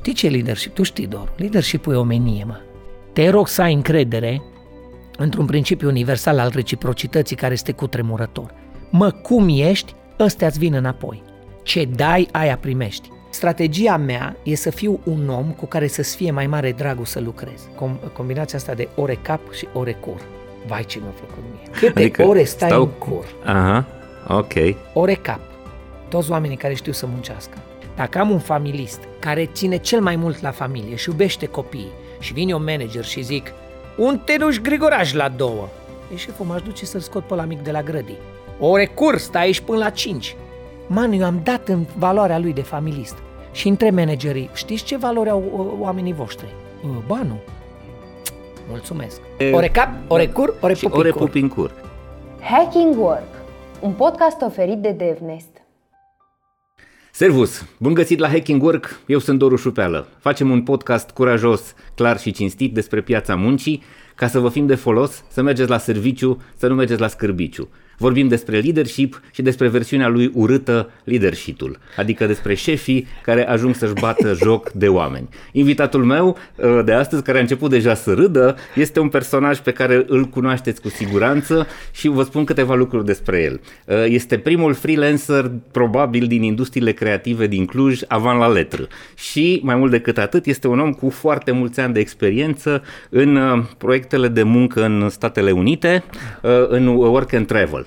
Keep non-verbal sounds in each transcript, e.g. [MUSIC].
Știi ce e leadership? Tu știi, Dor. Leadership e omenie, mă. Te rog să ai încredere într-un principiu universal al reciprocității care este cutremurător. Mă, cum ești, ăstea îți vin înapoi. Ce dai, aia primești. Strategia mea e să fiu un om cu care să-ți fie mai mare dragul să lucrez. Com- combinația asta de ore cap și ore cur. Vai ce mi-a plăcut mie. Câte adică ore stai stau... în cur? Aha, ok. Ore cap. Toți oamenii care știu să muncească. Dacă am un familist care ține cel mai mult la familie și iubește copiii și vine un manager și zic un tenuș grigoraj la două. E șeful, m-aș duce să-l scot pe la mic de la grădii. Ore curs, stai aici până la 5. Man, eu am dat în valoarea lui de familist. Și între managerii, știți ce valori au uh, oamenii voștri? Uh, banul. Mulțumesc. Ore cap, ore cur, ore pup ore pup în cur. Hacking Work, un podcast oferit de DevNest. Servus! Bun găsit la Hacking Work, eu sunt Doru Șupeală. Facem un podcast curajos, clar și cinstit despre piața muncii, ca să vă fim de folos, să mergeți la serviciu, să nu mergeți la scârbiciu. Vorbim despre leadership și despre versiunea lui urâtă leadership-ul, adică despre șefii care ajung să-și bată [LAUGHS] joc de oameni. Invitatul meu uh, de astăzi, care a început deja să râdă, este un personaj pe care îl cunoașteți cu siguranță și vă spun câteva lucruri despre el. Uh, este primul freelancer probabil din industriile creative din Cluj, avant la letră. Și mai mult decât atât, este un om cu foarte mulți ani de experiență în uh, proiectele de muncă în Statele Unite, în work and travel.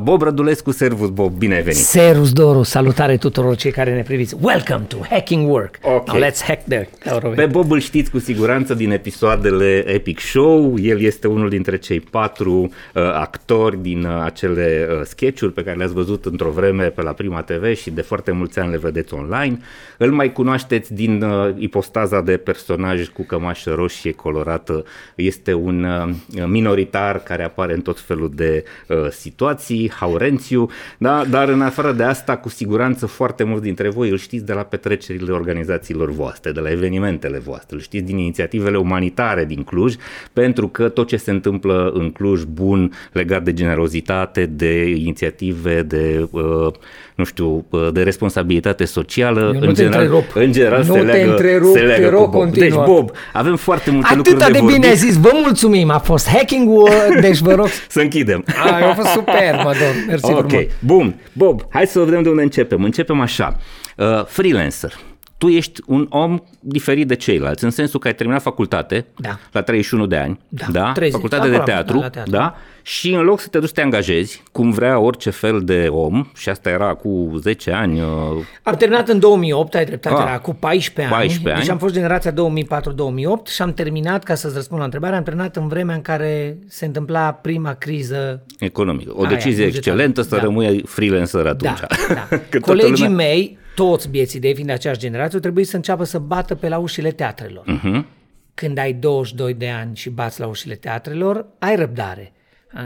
Bob Rădulescu, servus Bob, bine ai venit! Servus Doru, salutare tuturor cei care ne priviți! Welcome to Hacking Work! Okay. Now let's hack there! Pe Bob îl știți cu siguranță din episoadele Epic Show, el este unul dintre cei patru uh, actori din uh, acele uh, sketch-uri pe care le-ați văzut într-o vreme pe la Prima TV și de foarte mulți ani le vedeți online. Îl mai cunoașteți din uh, ipostaza de personaj cu cămașă roșie colorată, este un uh, minoritar care apare în tot felul de uh, situații situații, Haurențiu, da? dar în afară de asta, cu siguranță foarte mulți dintre voi îl știți de la petrecerile organizațiilor voastre, de la evenimentele voastre, îl știți din inițiativele umanitare din Cluj, pentru că tot ce se întâmplă în Cluj bun legat de generozitate, de inițiative, de uh, nu știu, de responsabilitate socială, în general, în general nu se leagă, întrerup, se leagă te rog, Bob. Deci, Bob, avem foarte multe Atâta lucruri de, de vorbit. bine ai zis, vă mulțumim, a fost hacking work, deci vă rog. [LAUGHS] să închidem. A, a fost super, mă, domn, mersi Ok, frumos. bun. Bob, hai să vedem de unde începem. Începem așa. Uh, freelancer tu ești un om diferit de ceilalți, în sensul că ai terminat facultate da. la 31 de ani, da, da? 30, facultate de teatru, da, teatru, da? și în loc să te duci să te angajezi, cum vrea orice fel de om, și asta era cu 10 ani. Uh... Am terminat în 2008, ai dreptate, ah, era cu 14 ani, 14 ani. deci am fost generația 2004-2008 și am terminat, ca să-ți răspund la întrebare, am terminat în vremea în care se întâmpla prima criză economică. O decizie aia, excelentă să da. rămâi freelancer atunci. Da, da. [LAUGHS] Colegii lumea... mei, toți bieții de fiind de aceeași generație, trebuie să înceapă să bată pe la ușile teatrelor. Uh-huh. Când ai 22 de ani și bați la ușile teatrelor, ai răbdare.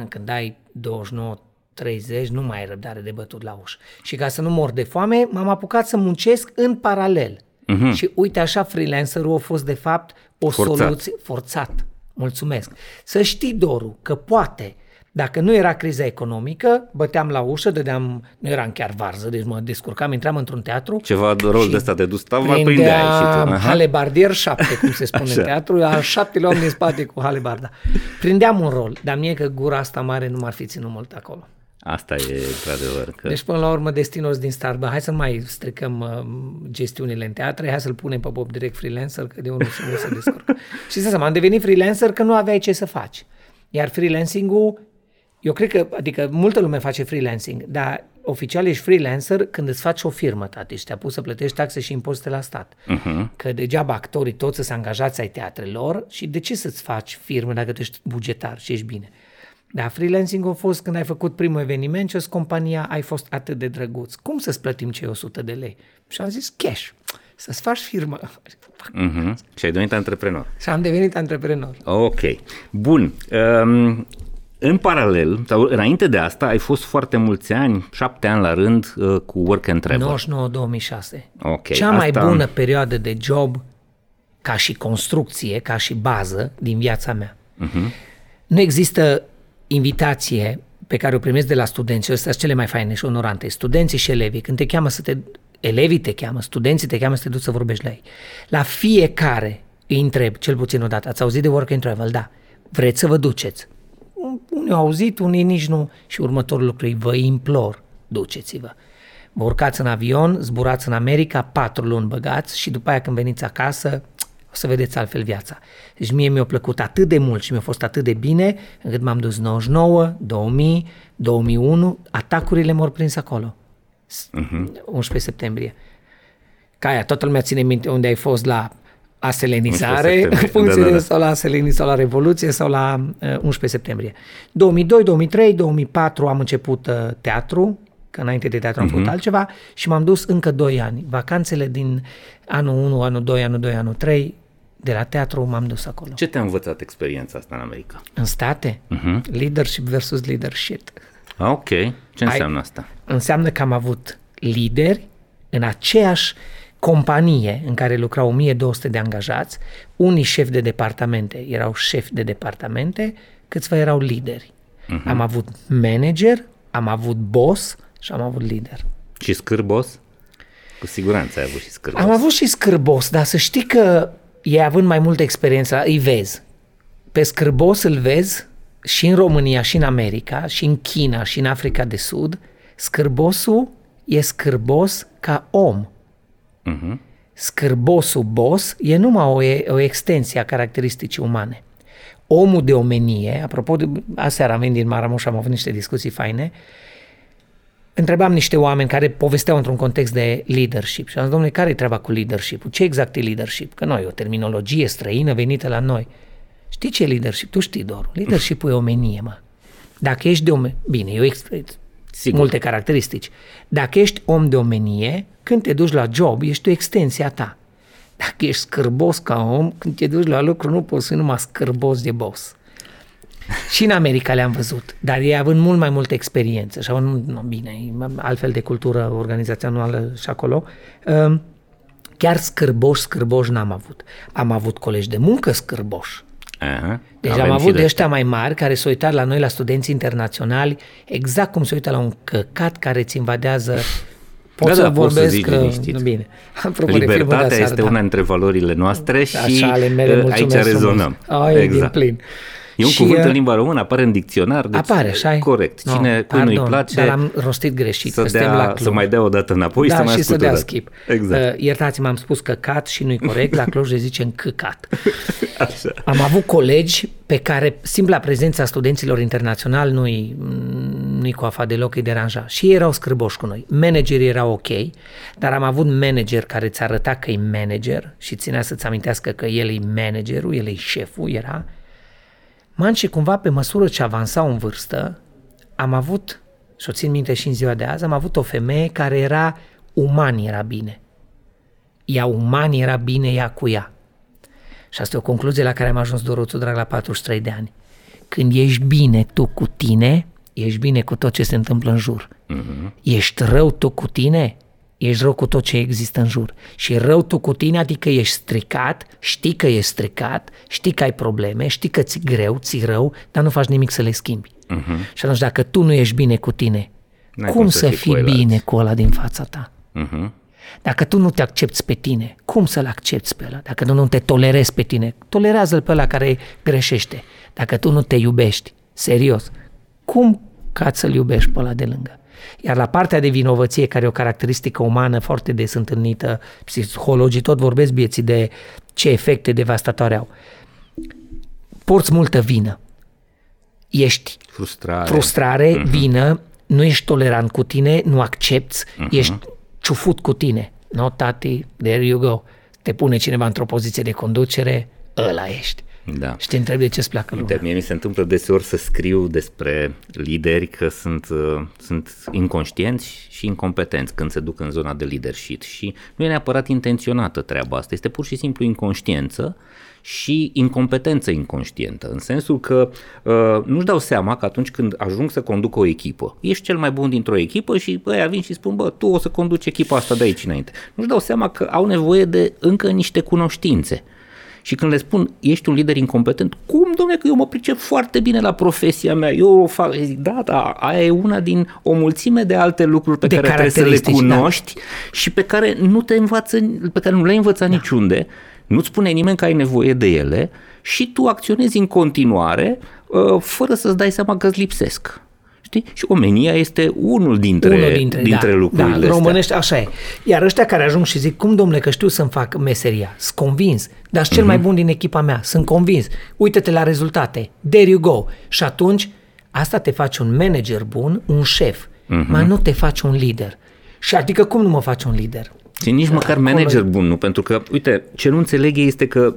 Când ai 29, 30, nu mai ai răbdare de bătut la ușă. Și ca să nu mor de foame, m-am apucat să muncesc în paralel. Uh-huh. Și uite așa, freelancerul a fost de fapt o forțat. soluție forțat. Mulțumesc. Să știi, Doru, că poate dacă nu era criza economică, băteam la ușă, dădeam, nu eram chiar varză, deci mă descurcam, intram într-un teatru. Ceva de rol de ăsta de dus, vă prindeai și tu. halebardier șapte, cum se spune Așa. în teatru, al șaptele om din spate cu halebarda. Prindeam un rol, dar mie că gura asta mare nu m-ar fi ținut mult acolo. Asta e într-adevăr. Că... Deci până la urmă destinos din start, bă, hai să mai stricăm uh, gestiunile în teatre, hai să-l punem pe Bob direct freelancer, că de unul singur se descurcă. [LAUGHS] și să am devenit freelancer că nu aveai ce să faci. Iar freelancing-ul eu cred că, adică multă lume face freelancing, dar oficial ești freelancer când îți faci o firmă, tati, și te-a pus să plătești taxe și impozite la stat. Uh-huh. Că degeaba actorii toți să angajați ai teatrelor și de ce să-ți faci firmă dacă tu ești bugetar și ești bine? Dar freelancing a fost când ai făcut primul eveniment și compania ai fost atât de drăguț. Cum să-ți plătim cei 100 de lei? Și am zis cash, să-ți faci firmă. Uh-huh. [LAUGHS] Și ai devenit antreprenor. Și am devenit antreprenor. Ok. Bun. Um, în paralel, sau înainte de asta, ai fost foarte mulți ani, șapte ani la rând, uh, cu Work and Travel. 99-2006. Ok. Cea asta... mai bună perioadă de job ca și construcție, ca și bază din viața mea. Uh-huh. Nu există invitație pe care o primesc de la studenți, ăstea sunt cele mai faine și onorante, studenții și elevii, când te cheamă să te elevii te cheamă, studenții te cheamă să te duci să vorbești la ei. La fiecare îi întreb, cel puțin o dată, ați auzit de work and travel? Da. Vreți să vă duceți? Unii au auzit, unii nici nu. Și următorul lucru, vă implor, duceți-vă. Vă urcați în avion, zburați în America, patru luni băgați și după aia când veniți acasă, o să vedeți altfel viața. Deci mie mi-a plăcut atât de mult și mi-a fost atât de bine încât m-am dus 99, 2000, 2001, atacurile m-au prins acolo. Uh-huh. 11 septembrie. Ca aia, toată lumea ține minte unde ai fost la aselenizare, în [LAUGHS] funcție da, da, da. sau la aselenizare sau la Revoluție sau la uh, 11 septembrie. 2002, 2003, 2004 am început uh, teatru, că înainte de teatru am uh-huh. făcut altceva și m-am dus încă 2 ani. Vacanțele din anul 1, anul 2, anul 2, anul 3, de la teatru m-am dus acolo. Ce te-a învățat experiența asta în America? În state? Uh-huh. Leadership versus leadership. Ah, ok. Ce înseamnă Ai, asta? Înseamnă că am avut lideri în aceeași companie în care lucrau 1200 de angajați, unii șefi de departamente erau șefi de departamente, câțiva erau lideri. Uh-huh. Am avut manager, am avut boss și am avut lider. Și scârbos? Cu siguranță ai avut și scârbos. Am avut și scârbos, dar să știi că ei având mai multă experiență, îi vezi. Pe scârbos îl vezi și în România, și în America, și în China, și în Africa de Sud. Scârbosul e scârbos ca om. Uh-huh. Scârbosul boss e numai o, o extensie a caracteristicii umane. Omul de omenie, apropo de, aseară am venit din Maramuș, am avut niște discuții faine, întrebam niște oameni care povesteau într-un context de leadership și am zis, domnule, care e treaba cu leadership Ce exact e leadership? Că noi, o terminologie străină venită la noi. Știi ce e leadership? Tu știi, doar. Leadership-ul e omenie, mă. Dacă ești de omenie, bine, eu Sigur. multe caracteristici. Dacă ești om de omenie, când te duci la job, ești o extensie a ta. Dacă ești scârbos ca om, când te duci la lucru, nu poți fi numai scârbos de boss. Și în America le-am văzut, dar ei având mult mai multă experiență și având, nu, bine, altfel de cultură organizațională și acolo, um, chiar scârboși, scârboși n-am avut. Am avut colegi de muncă scârboși. Aha, deci am avut de ăștia mai mari care s-au uitat la noi, la studenți internaționali, exact cum se uită la un căcat care îți invadează Pot da, să da, vorbesc să că... Bine. Libertatea este da. una dintre valorile noastre și Așa, ale mele, uh, aici rezonăm. Ai, exact. din plin. E un și, cuvânt în uh, limba română, apare în dicționar. Deci apare, așa Corect. Cine, no, cui nu-i place... Dar am rostit greșit, să, dea, la să mai dea o dată înapoi da, și să mai și să dea skip. Exact. Uh, iertați-mă, am spus căcat și nu-i corect, la Cluj le zicem căcat. [LAUGHS] Așa. Am avut colegi pe care simpla prezența studenților internaționali nu-i, nu-i coafa deloc, îi deranja. Și ei erau scârboși cu noi. Managerii erau ok, dar am avut manager care ți arăta că e manager și ținea să-ți amintească că el e managerul, el e șeful, era Man și cumva pe măsură ce avansau în vârstă, am avut, și o țin minte și în ziua de azi, am avut o femeie care era uman, era bine. Ea uman era bine ea cu ea. Și asta e o concluzie la care am ajuns Doroțu Drag la 43 de ani. Când ești bine tu cu tine, ești bine cu tot ce se întâmplă în jur. Uh-huh. Ești rău tu cu tine, ești rău cu tot ce există în jur. Și rău tu cu tine, adică ești stricat, știi că ești stricat, știi că ai probleme, știi că ți greu, ți rău, dar nu faci nimic să le schimbi. Uh-huh. Și atunci dacă tu nu ești bine cu tine, N-ai cum, cum să, să fii bine cu ăla din fața ta? Uh-huh. Dacă tu nu te accepti pe tine, cum să-l accepti pe ăla? Dacă tu nu te tolerezi pe tine, tolerează-l pe ăla care greșește. Dacă tu nu te iubești, serios, cum ca să-l iubești pe ăla de lângă? Iar la partea de vinovăție, care e o caracteristică umană foarte des întâlnită, psihologii tot vorbesc vieții de ce efecte devastatoare au. Porți multă vină. Ești frustrare, frustrare uh-huh. vină, nu ești tolerant cu tine, nu accepti, uh-huh. ești ciufut cu tine. No, tati, there you go. Te pune cineva într-o poziție de conducere, ăla ești. Da. Și te întrebi de ce-ți pleacă lumea. De mie mi se întâmplă deseori să scriu despre lideri că sunt, uh, sunt inconștienți și incompetenți când se duc în zona de leadership și nu e neapărat intenționată treaba asta, este pur și simplu inconștiență și incompetență inconștientă, în sensul că uh, nu-și dau seama că atunci când ajung să conduc o echipă, ești cel mai bun dintr-o echipă și ăia vin și spun, bă, tu o să conduci echipa asta de aici înainte. Nu-și dau seama că au nevoie de încă niște cunoștințe Și când le spun, ești un lider incompetent, cum, domnule, că eu mă pricep foarte bine la profesia mea, eu o fac, zic, da, da, aia e una din o mulțime de alte lucruri pe De care trebuie să le caracteristici, da. cunoști și pe care nu te învață, pe care nu le-ai învățat da. niciunde, nu-ți spune nimeni că ai nevoie de ele și tu acționezi în continuare uh, fără să-ți dai seama că îți lipsesc. Știi? Și omenia este unul dintre, Unul dintre, dintre da, lucrurile da, astea. românește, așa e. Iar ăștia care ajung și zic, cum domnule, că știu să-mi fac meseria, sunt convins, dar sunt cel Mhm. mai bun din echipa mea, sunt convins, uite-te la rezultate, there you go. Și atunci, asta te face un manager bun, un șef, Mhm. mai nu te faci un lider. Și adică cum nu mă faci un lider? Și nici măcar Acolo- manager bun, nu? Pentru că, uite, ce nu înțeleg ei este că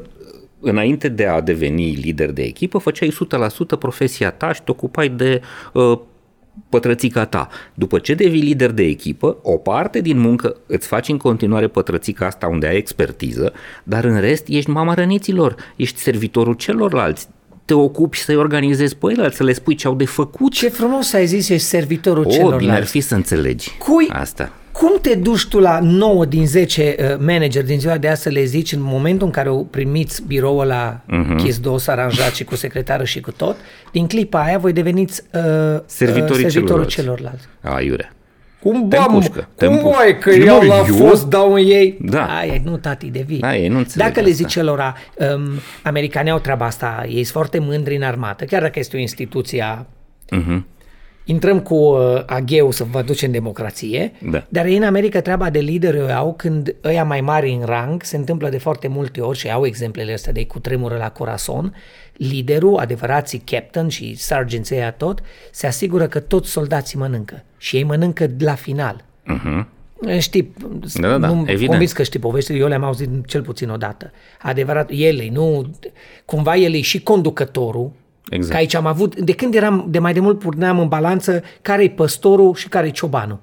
înainte de a deveni lider de echipă, făceai 100% profesia ta și te ocupai de uh, pătrățica ta. După ce devii lider de echipă, o parte din muncă îți faci în continuare pătrățica asta unde ai expertiză, dar în rest ești mama răniților, ești servitorul celorlalți, te ocupi să-i organizezi pe ei, să le spui ce au de făcut. Ce frumos ai zis, ești servitorul o, bine ar celorlalți. fi să înțelegi Cui, asta. Cum te duci tu la 9 din 10 uh, manager din ziua de azi să le zici în momentul în care o primiți biroul la Mhm. uh-huh. chis dos aranjat și cu secretară și cu tot, din clipa aia voi deveniți uh, Servitorii uh, servitorul celorlalți. celorlalți. Aiurea. Cum Te bă, mă, împușcă, te cum împușcă. bă, că Nu, eu la eu? fost dau în ei? Da. Aia, nu tati de vii. Da, ei nu înțeleg Dacă le asta. zici celora, um, americanii au treaba asta, ei sunt foarte mândri în armată, chiar dacă este o instituție a Uh-huh. Intrăm cu uh, agheu să vă duce în democrație, Da. dar ei în America treaba de lider o au când ăia mai mari în rang, se întâmplă de foarte multe ori și au exemplele astea de cutremură la Corazon, liderul, adevărații captain și sergeants ăia tot, se asigură că toți soldații mănâncă și ei mănâncă la final. Uh-huh. Știi, Da, da, da, nu, evident. convins că știi povestile, eu le-am auzit cel puțin odată. Adevărat, el e, nu, cumva el e și conducătorul, Exact. Că aici am avut, de când eram, de mai de mult puneam în balanță care e păstorul și care e ciobanul.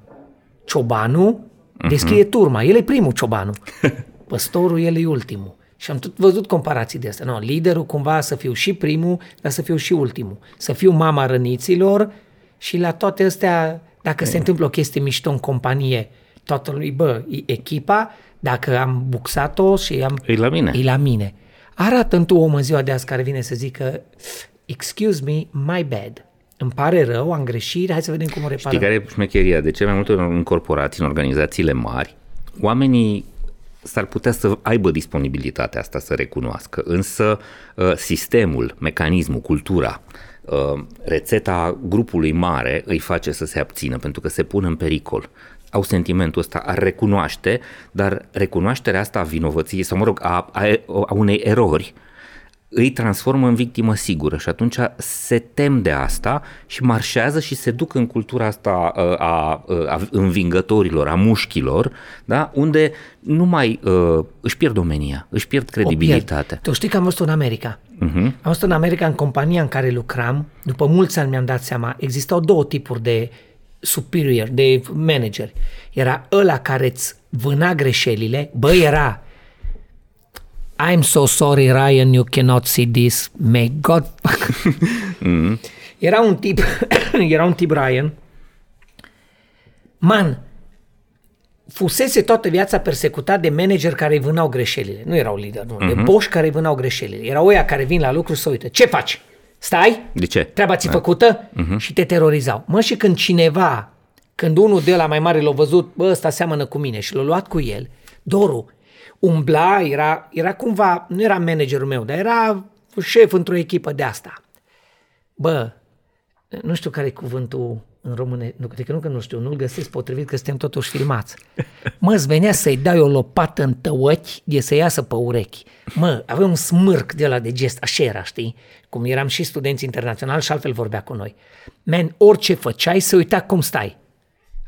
Ciobanul Mhm. descrie turma, el e primul ciobanul. [LAUGHS] Păstorul, el e ultimul. Și am tot văzut comparații de asta. No, liderul cumva să fiu și primul, dar să fiu și ultimul. Să fiu mama răniților și la toate astea, dacă se întâmplă o chestie mișto în companie, toată lui, bă, e echipa, dacă am buxat-o și am... E la mine. E la mine. Arată tu om în ziua de azi care vine să zică excuse me, my bad. Îmi pare rău, am greșit, hai să vedem cum o reparăm. Știi care e șmecheria? De cele mai multe ori în corporații, în organizațiile mari, oamenii s-ar putea să aibă disponibilitatea asta să recunoască, însă uh, sistemul, mecanismul, cultura, uh, rețeta grupului mare îi face să se abțină pentru că se pun în pericol. Au sentimentul ăsta, ar recunoaște, dar recunoașterea asta a vinovăției, sau mă rog, a, a, a unei erori, îi transformă în victimă sigură și atunci se tem de asta și marșează și se duc în cultura asta a, a, a învingătorilor, a mușchilor, da? unde nu mai uh, își pierd domenia, își pierd O pierd. credibilitatea. Tu știi că am văzut în America. Uh-huh. Am văzut în America, în compania în care lucram, după mulți ani mi-am dat seama, existau două tipuri de superior, de manageri. Era ăla care îți vâna greșelile, bă, era I'm so sorry, Ryan, you cannot see this. May God... [LAUGHS] mm. Era un tip, [COUGHS] era un tip Ryan. Man, fusese toată viața persecutat de manager care îi vânau greșelile. Nu erau lider, nu. Uh-huh. De boși care îi vânau greșelile. Erau ăia care vin la lucru să uită. Ce faci? Stai? De ce? Treaba ți făcută? Uh-huh. Și te terorizau. Mă, și când cineva, când unul de la mai mare l-a văzut, bă, ăsta seamănă cu mine și l-a luat cu el, Doru, umbla, era, era cumva, nu era managerul meu, dar era șef într-o echipă de asta. Bă, nu știu care e cuvântul în române, nu, adică nu că nu știu, nu-l găsesc potrivit că suntem totuși filmați. Mă, îți venea să-i dai o lopată în tăuăchi de să iasă pe urechi. Mă, avea un smârc de la de gest, așa era, știi? Cum eram și studenți internaționali și altfel vorbea cu noi. Man, orice făceai, să uita cum stai.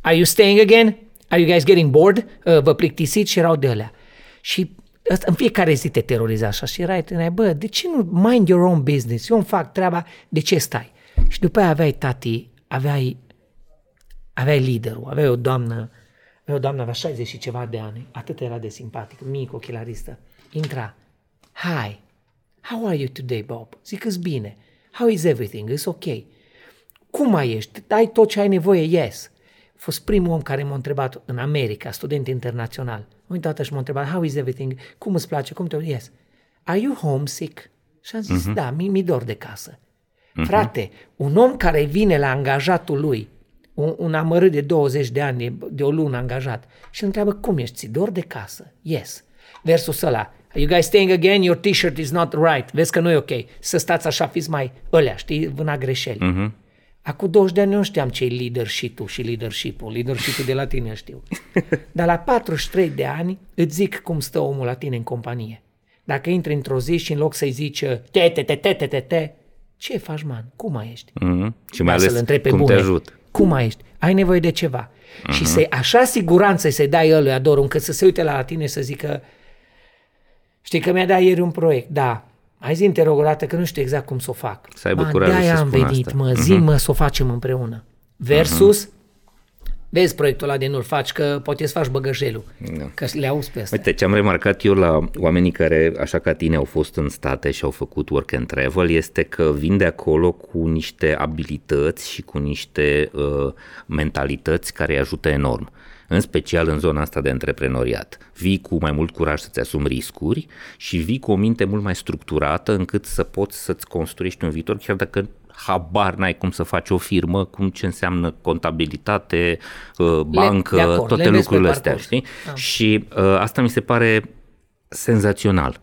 Are you staying again? Are you guys getting bored? Uh, vă plictisiți și erau de alea. Și ăsta, în fiecare zi te teroriza așa și erai, te bă, de ce nu mind your own business? Eu îmi fac treaba, de ce stai? Și după aia aveai tati, aveai, aveai liderul, aveai o doamnă, aveai o doamnă avea 60 și ceva de ani, atât era de simpatic, mic, ochilaristă. Intra, hi, how are you today, Bob? Zic, îs bine. How is everything? Is ok. Cum mai ești? Ai tot ce ai nevoie? Yes. A fost primul om care m-a întrebat în America, student internațional. M-a uitat și m-a întrebat, how is everything? Cum îți place? Cum te... Yes. are you homesick? Și am zis, uh-huh. da, mi, mi dor de casă. Uh-huh. Frate, un om care vine la angajatul lui, un, un amărât de 20 de ani, de o lună angajat, și îl întreabă, cum ești? Ți dor de casă? Yes. Versus ăla, Are you guys staying again? Your t-shirt is not right. Vezi că nu e ok. Să stați așa, fiți mai ălea, știi, vâna greșeli. Uh-huh. Acum 20 de ani nu știam ce e leadership-ul și leadership-ul. Leadership-ul de la tine știu. [LAUGHS] Dar la 43 de ani îți zic cum stă omul la tine în companie. Dacă intri într-o zi și în loc să-i zici te, te, te, te, te, te, te, ce faci, man? Cum mai ești? Mm-hmm. Și mai ales pe cum bune. te ajut. Cum mai ești? Ai nevoie de ceva. Mm-hmm. Și să așa siguranță să-i dai ălui adorul încât să se uite la tine să zică știi că mi-a dat ieri un proiect, da, hai zi te rog o dată că nu știu exact cum să o fac. Să aibă curajul să am venit, asta. mă, zi mă, să o facem împreună. Versus, uh-huh. vezi proiectul ăla de nu-l faci, că poate să faci băgăjelul, da. că le auzi pe asta. Uite, ce am remarcat eu la oamenii care, așa ca tine, au fost în state și au făcut work and travel, este că vin de acolo cu niște abilități și cu niște uh, mentalități care îi ajută enorm în special în zona asta de antreprenoriat. Vii cu mai mult curaj să-ți asumi riscuri și vii cu o minte mult mai structurată încât să poți să-ți construiești un viitor, chiar dacă habar n-ai cum să faci o firmă, cum ce înseamnă contabilitate, uh, bancă, le, acord, toate lucrurile astea, știi? Ah. Și uh, asta mi se pare senzațional.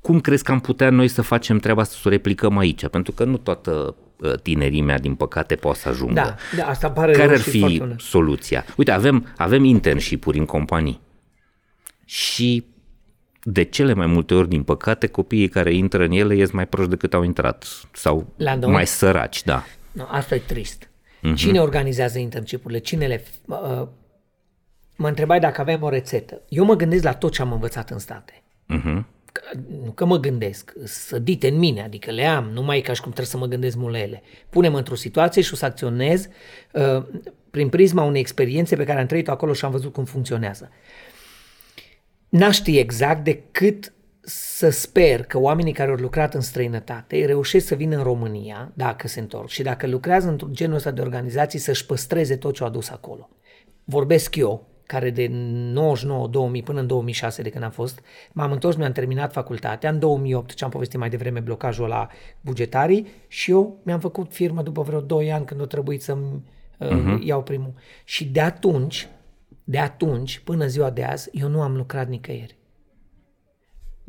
Cum crezi că am putea noi să facem treaba asta, să o replicăm aici? Pentru că nu toată Uh, tinerimea, din păcate, poate să ajungă. Da, da asta pare Care ar fi soluția? Uite, avem, avem internship-uri în companii și de cele mai multe ori, din păcate, copiii care intră în ele ies mai proști decât au intrat sau La mai săraci, da. No, asta e trist. Uh-huh. Cine organizează internship-urile? Cine le... Uh, mă întrebai dacă avem o rețetă. Eu mă gândesc la tot ce am învățat în state. Uh-huh nu că mă gândesc, sădite în mine, adică le am, nu mai e ca și cum trebuie să mă gândesc mult la ele. Punem într-o situație și o să acționez uh, prin prisma unei experiențe pe care am trăit-o acolo și am văzut cum funcționează. N-aș ști exact de cât să sper că oamenii care au lucrat în străinătate reușesc să vină în România, dacă se întorc, și dacă lucrează într-un genul ăsta de organizații, să-și păstreze tot ce au adus acolo. Vorbesc eu, care de 99-2000 până în 2006 de când am fost, m-am întors, mi-am terminat facultatea, în 2008, ce am povestit mai devreme, blocajul la bugetarii și eu mi-am făcut firmă după vreo 2 ani când a trebuit să-mi uh-huh. iau primul. Și de atunci, de atunci, până ziua de azi, eu nu am lucrat nicăieri.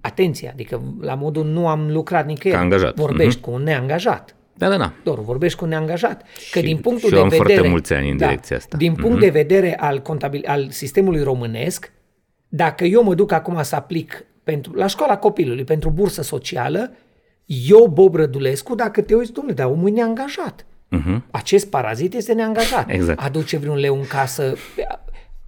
Atenție, adică la modul nu am lucrat nicăieri. Ca angajat. Vorbești uh-huh. cu un neangajat. Da, da, da. Doar vorbești cu un neangajat. Că și, din punctul și de vedere... foarte mulți ani în da, direcția asta. Din punct uh-huh. de vedere al, contabil, al sistemului românesc, dacă eu mă duc acum să aplic pentru, la școala copilului pentru bursă socială, eu, Bob Rădulescu, dacă te uiți, domnule, dar omul e neangajat. Uh-huh. Acest parazit este neangajat. Exact. Aduce vreun leu în casă,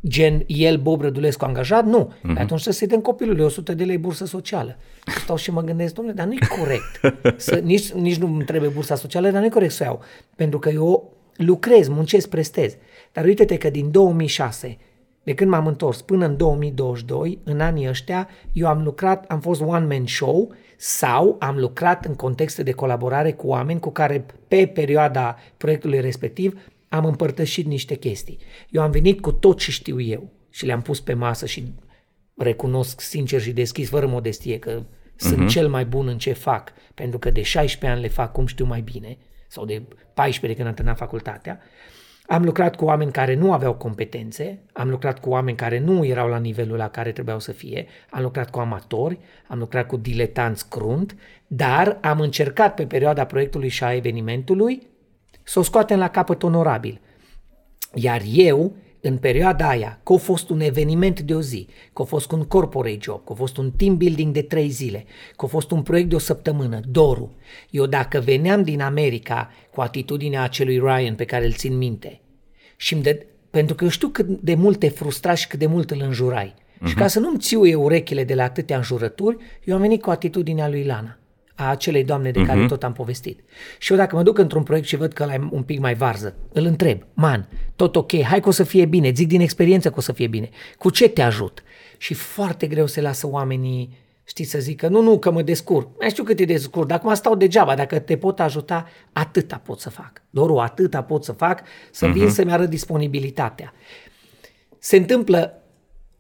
gen el, Bob Rădulescu, angajat? Nu. Uh-huh. Atunci trebuie să-i dăm copilului 100 de lei bursă socială. Stau și mă gândesc, domnule, dar nu-i corect. [LAUGHS] Să, nici, nici nu îmi trebuie bursa socială, dar nu-i corect să o iau. Pentru că eu lucrez, muncesc, prestez. Dar uite-te că din 2006, de când m-am întors până în 2022, în anii ăștia, eu am lucrat, am fost one-man show sau am lucrat în contexte de colaborare cu oameni cu care pe perioada proiectului respectiv am împărtășit niște chestii. Eu am venit cu tot ce știu eu și le-am pus pe masă și recunosc sincer și deschis, fără modestie, că uh-huh. sunt mhm. cel mai bun în ce fac, pentru că de 16 ani le fac cum știu mai bine, sau de 14 de când am terminat facultatea. Am lucrat cu oameni care nu aveau competențe, am lucrat cu oameni care nu erau la nivelul la care trebuiau să fie, am lucrat cu amatori, am lucrat cu diletanți crunt, dar am încercat pe perioada proiectului și a evenimentului să o scoatem la capăt onorabil. Iar eu, în perioada aia, că a fost un eveniment de o zi, că a fost un corporate job, că a fost un team building de trei zile, că a fost un proiect de o săptămână, Doru, eu dacă veneam din America cu atitudinea acelui Ryan pe care îl țin minte, și de, pentru că eu știu cât de mult te frustra și cât de mult îl înjurai. Uh-huh. Și ca să nu-mi țiuie urechile de la atâtea înjurături, eu am venit cu atitudinea lui Lana a acelei doamne de care uh-huh. tot am povestit. Și eu dacă mă duc într-un proiect și văd că ăla e un pic mai varză, îl întreb, man, tot ok, hai că o să fie bine, zic din experiență că o să fie bine, cu ce te ajut? Și foarte greu se lasă oamenii, știi, să zică, nu, nu, că mă descurc. Mai știu cât e descurc, dar acum stau degeaba, dacă te pot ajuta, atâta pot să fac. Doar o atâta pot să fac, să uh-huh. vin să-mi arăt disponibilitatea. Se întâmplă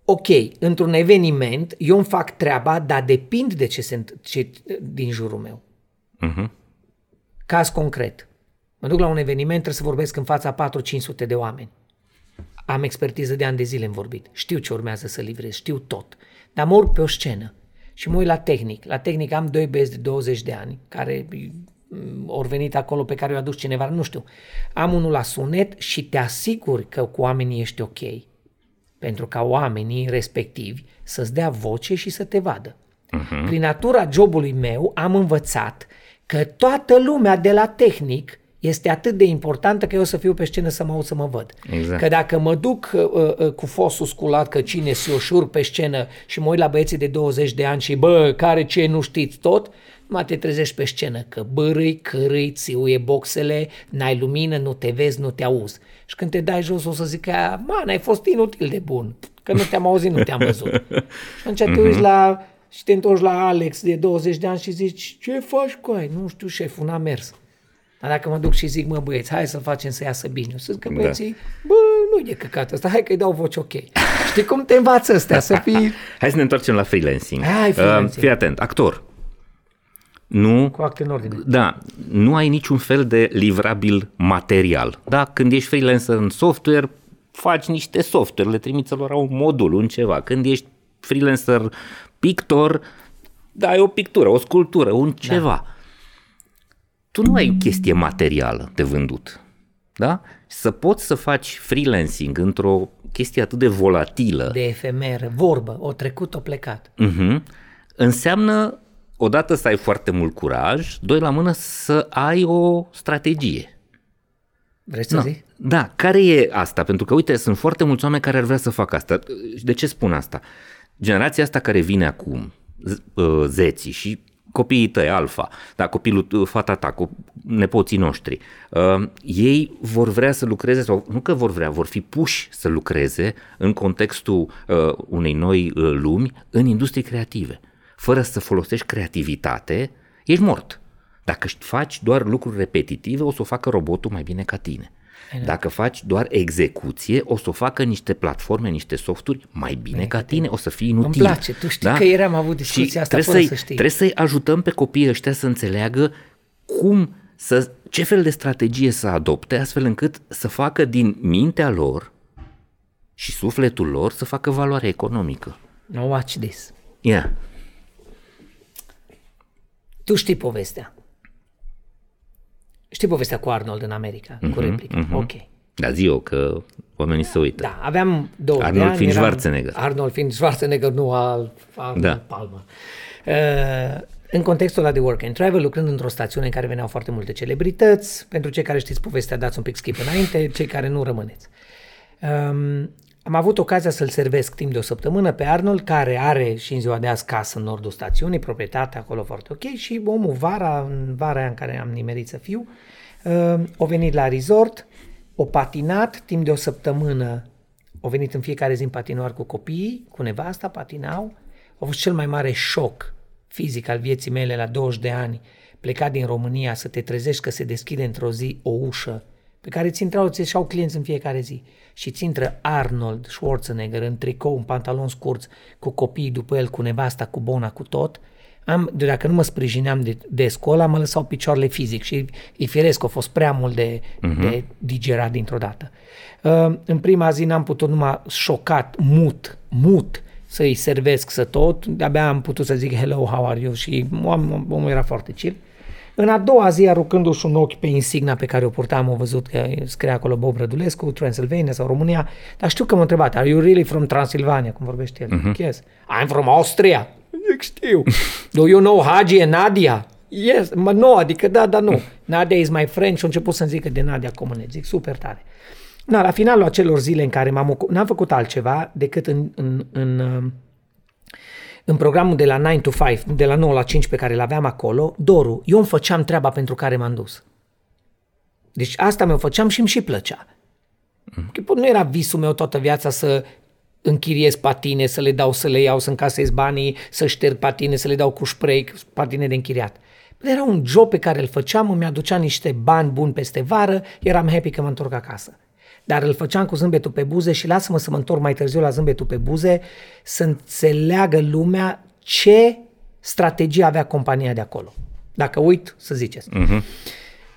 ok, într-un eveniment, eu îmi fac treaba, dar depind de ce se ce, din jurul meu. Uh-huh. Caz concret. Mă duc la un eveniment, trebuie să vorbesc în fața 4-500 de oameni. Am expertiză de ani de zile în vorbit. Știu ce urmează să livrez, știu tot. Dar mă urc pe o scenă și mă uit la tehnic. La tehnic am doi băieți de 20 de ani care mm, ori venit acolo pe care o adus cineva, nu știu. Am unul la sunet și te asiguri că cu oamenii ești ok. Pentru ca oamenii respectivi să-ți dea voce și să te vadă. Uh-huh. Prin natura jobului meu am învățat că toată lumea de la tehnic este atât de importantă că eu să fiu pe scenă să mă aud să mă văd. Exact. Că dacă mă duc uh, uh, cu fosul sculat că cine se oșur pe scenă și mă uit la băieții de 20 de ani și bă, care ce nu știți tot, mă te trezești pe scenă că bărâi, cărâi, țiuie boxele, n-ai lumină, nu te vezi, nu te auzi. Și când te dai jos o să zic că, man, ai fost inutil de bun, că nu te-am auzit, nu te-am văzut. [LAUGHS] și atunci te uiți la și te întorci la Alex de 20 de ani și zici, ce faci cu ai? Nu știu, șeful, n-a mers. Dar dacă mă duc și zic, mă băieți, hai să facem să iasă bine. O să zic că Da. băieții, bă, nu e căcat ăsta, hai că-i dau voce ok. Știi cum te învață ăstea, să fii [LAUGHS] Hai să ne întoarcem la freelancing. Hai, freelancing. Uh, fii atent, actor. Nu, cu acte în ordine. da, nu ai niciun fel de livrabil material. Da, când ești freelancer în software, faci niște software, le trimiți lor un modul, un ceva. Când ești freelancer pictor, dai o pictură, o sculptură, un ceva. Tu nu ai o chestie materială de vândut. Da? Să poți să faci freelancing într-o chestie atât de volatilă, De efemeră, vorbă, o trecut, o plecat. uh înseamnă odată să ai foarte mult curaj, doi la mână să ai o strategie. Vrei să Na, zic? Da, care e asta? Pentru că, uite, sunt foarte mulți oameni care ar vrea să facă asta. De ce spun asta? Generația asta care vine acum, z- uh, zeții și copiii tăi, alfa, da, copilul, uh, fata ta, cu nepoții noștri, uh, ei vor vrea să lucreze, sau nu că vor vrea, vor fi puși să lucreze în contextul uh, unei noi uh, lumi în industrii creative. Fără să folosești creativitate, ești mort. Dacă faci doar lucruri repetitive, o să o facă robotul mai bine ca tine. Dacă faci doar execuție, o să o facă niște platforme, niște softuri mai bine ca tine, o să fii inutil. Îmi place, tu știi că ieri am avut discuția Și asta trebuie fără să-i, să știi. Trebuie să-i ajutăm pe copiii ăștia să înțeleagă cum să, ce fel de strategie să adopte, astfel încât să facă din mintea lor și sufletul lor să facă valoare economică. Now watch this. Yeah. Tu știi povestea. Știi povestea cu Arnold în America, cu replica. Ok. Dar zi eu că oamenii se uită. Da, aveam două Arnold ani. fiind eram- Schwarzenegger. Arnold fiind Schwarzenegger, nu al, al Da. da. Palma. Uh, în contextul ăla de work and travel, lucrând într-o stațiune în care veneau foarte multe celebrități, pentru cei care știți povestea, dați un pic skip înainte, cei care nu rămâneți. Um, am avut ocazia să-l servesc timp de o săptămână pe Arnold, care are și în ziua de azi casă în nordul stațiunii, proprietate acolo foarte ok și omul vara, în vara aia în care am nimerit să fiu, uh, o venit la resort, o patinat timp de o săptămână, o venit în fiecare zi în patinoar cu copiii, cu nevasta, patinau, a fost cel mai mare șoc fizic al vieții mele la 20 de ani, plecat din România să te trezești că se deschide într-o zi o ușă pe care ți intrau, ți ieșeau clienți în fiecare zi și ți intră Arnold Schwarzenegger în tricou, în pantaloni scurți, cu copiii după el, cu nevasta, cu bona, cu tot. Am, de dacă nu mă sprijineam de, de scola, mă lăsau picioarele fizic și e firesc, că a fost prea mult de, uh-huh. de digerat dintr-o dată. Uh, în prima zi n-am putut numai șocat, mut, mut, să-i servesc să tot, de-abia am putut să zic hello, how are you și om, omul era foarte chill. În a doua zi, aruncându-și un ochi pe insigna pe care o purtam, am văzut că scria acolo Bob Rădulescu, Transylvania sau România, dar știu că m-a întrebat, are you really from Transylvania, cum vorbește el? Uh-huh. Yes. I'm from Austria. Zic, știu. [LAUGHS] Do you know Hagi and Nadia? Yes, mă, nu, adică da, da, nu. [LAUGHS] Nadia is my friend și a început să-mi zică de Nadia Comune. Zic, super tare. Na, la finalul acelor zile în care m-am ocup, n-am făcut altceva decât în, în, în, în programul de la 9 to 5, de la 9 la 5 pe care l-aveam acolo, Doru, eu îmi făceam treaba pentru care m-am dus. Deci asta mi-o făceam și îmi și plăcea. Că nu era visul meu toată viața să închiriez patine, să le dau să le iau, să încasez banii, să șterg patine, să le dau cu spray, patine de închiriat. Era un job pe care îl făceam, îmi aducea niște bani buni peste vară, eram happy că mă întorc acasă. Dar îl făceam cu zâmbetul pe buze și lasă-mă să mă întorc mai târziu la zâmbetul pe buze să înțeleagă lumea ce strategie avea compania de acolo. Dacă uit, să ziceți. Uh-huh.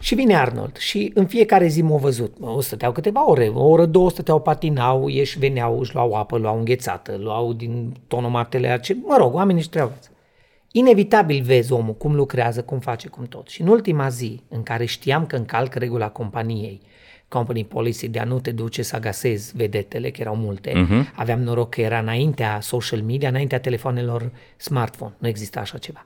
Și vine Arnold și în fiecare zi m-au văzut. O stăteau câteva ore, o oră, două stăteau, patinau, ieși, veneau, își luau apă, luau înghețată, luau din tonomatele, ce, mă rog, oamenii își treabă. Inevitabil vezi omul cum lucrează, cum face, cum tot. Și în ultima zi în care știam că încalcă regula companiei, company policy de a nu te duce să agasezi vedetele, că erau multe, uh-huh. aveam noroc că era înaintea social media, înaintea telefonelor smartphone, nu exista așa ceva.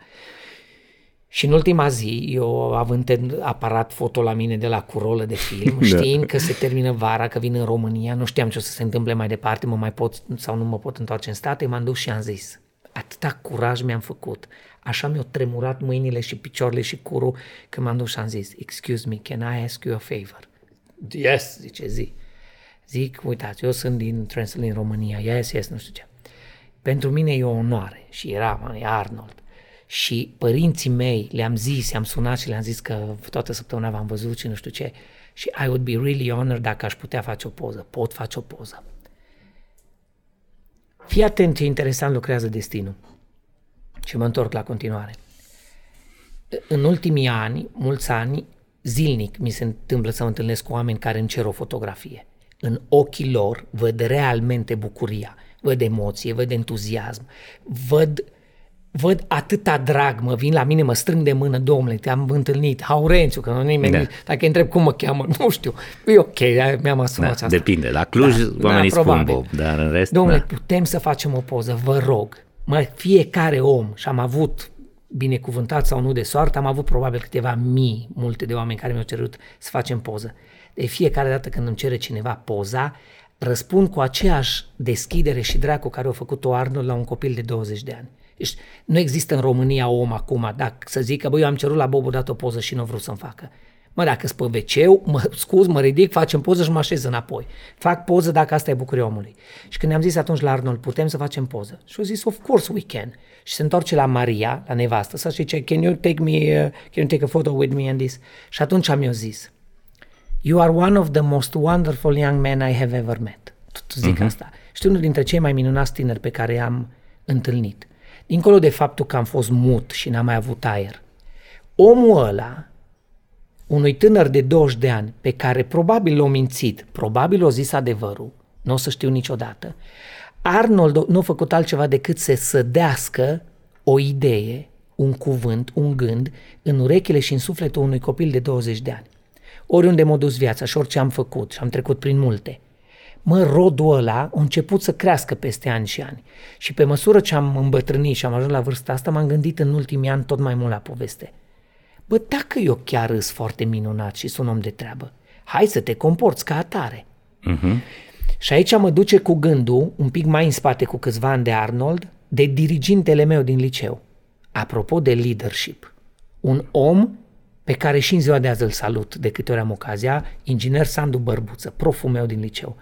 Și în ultima zi, eu având aparat foto la mine de la curolă de film, [LAUGHS] da. știind că se termină vara, că vin în România, nu știam ce o să se întâmple mai departe, mă mai pot sau nu mă pot întoarce în state, m-am dus și am zis, atâta curaj mi-am făcut, așa mi-au tremurat mâinile și picioarele și curul, că m-am dus și am zis, excuse me, can I ask you a favor? Yes, zice, zi. Zic, uitați, eu sunt din Transilvania, România, yes, yes, nu știu ce. Pentru mine e o onoare și era, e Arnold și părinții mei le-am zis, i-am sunat și le-am zis că toată săptămâna v-am văzut și nu știu ce și I would be really honored dacă aș putea face o poză. Pot face o poză. Fii atent ce interesant lucrează destinul. Și mă întorc la continuare. În ultimii ani, mulți ani, zilnic mi se întâmplă să mă întâlnesc cu oameni care îmi cer o fotografie. În ochii lor văd realmente bucuria, văd emoție, văd entuziasm, văd uh, văd atâta drag, mă vin la mine, mă strâng de mână, domnule, te-am întâlnit, Haurențiu, că nu nimeni, da. dacă întreb cum mă cheamă, [LAUGHS] nu știu, e ok, mi-am asumat da, asta. Depinde, la Cluj da, oamenii da, spun Bob, dar în rest... Domnule, da. putem să facem o poză, vă rog, mă, fiecare om, și am avut binecuvântat sau nu de soartă, am avut probabil câteva mii, multe de oameni care mi-au cerut să facem poză. De fiecare dată când îmi cere cineva poza, răspund cu aceeași deschidere și drag cu care a făcut-o Arnold la un copil de 20 de ani. Deci nu există în România om acum, dacă să zică, băi, eu am cerut la Bob odată o poză și nu vreau să-mi facă. Mă, dacă sunt pe wc mă scuz, mă ridic, facem poză și mă așez înapoi. Fac poză dacă asta e bucuria omului. Și când ne-am zis atunci la Arnold, putem să facem poză? Și au zis, of course we can. Și se întoarce la Maria, la nevastă, să zice, can you take me, uh, can you take a photo with me and this? Și atunci am eu zis, you are one of the most wonderful young men I have ever met. Tot zic uh-huh. asta. Și unul dintre cei mai minunați tineri pe care i-am întâlnit. Dincolo de faptul că am fost mut și n-am mai avut aer, omul ăla, unui tânăr de 20 de ani, pe care probabil l-a mințit, probabil o zis adevărul, nu o să știu niciodată, Arnold nu a făcut altceva decât să sădească o idee, un cuvânt, un gând în urechile și în sufletul unui copil de 20 de ani. Oriunde m-a dus viața și orice am făcut și am trecut prin multe – mă, rodul ăla a început să crească peste ani și ani. Și pe măsură ce am îmbătrânit și am ajuns la vârsta asta, m-am gândit în ultimii ani tot mai mult la poveste. Bă, dacă eu chiar îs foarte minunat și sunt om de treabă, hai să te comporți ca atare. Uh-huh. Și aici mă duce cu gândul, un pic mai în spate cu câțiva ani de Arnold, de dirigintele meu din liceu. Apropo de leadership, un om pe care și în ziua de azi îl salut de câte ori am ocazia, inginer Sandu Bărbuță, proful meu din liceu.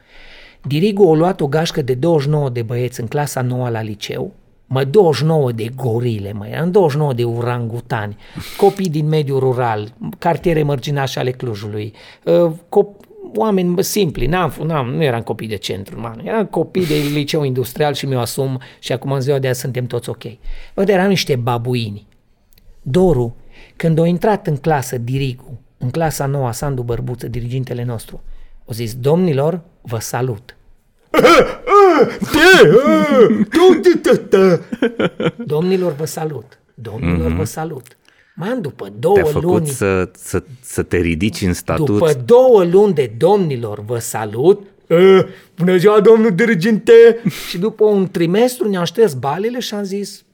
Dirigu a luat o gașcă de 29 de băieți în clasa 9 la liceu, mă 29 de gorile, mă, eram 29 de urangutani, copii din mediul rural, cartiere mărginașe ale Clujului, uh, cop- oameni simpli, n-am, n-am, nu eram copii de centru, man, eram copii de liceu industrial și mi-o asum și acum în ziua de azi suntem toți ok. Bă, eram niște babuini. Doru, când a intrat în clasă Dirigu, în clasa noua Sandu Bărbuță, dirigintele nostru, o zis, domnilor, vă salut. Domnilor, vă salut. Domnilor, vă salut. Man, după două Te-a făcut luni... să, să, să te ridici în statut. După două luni de domnilor, vă salut. Bună ziua, domnul diriginte! și după un trimestru ne-am șters balele și am zis,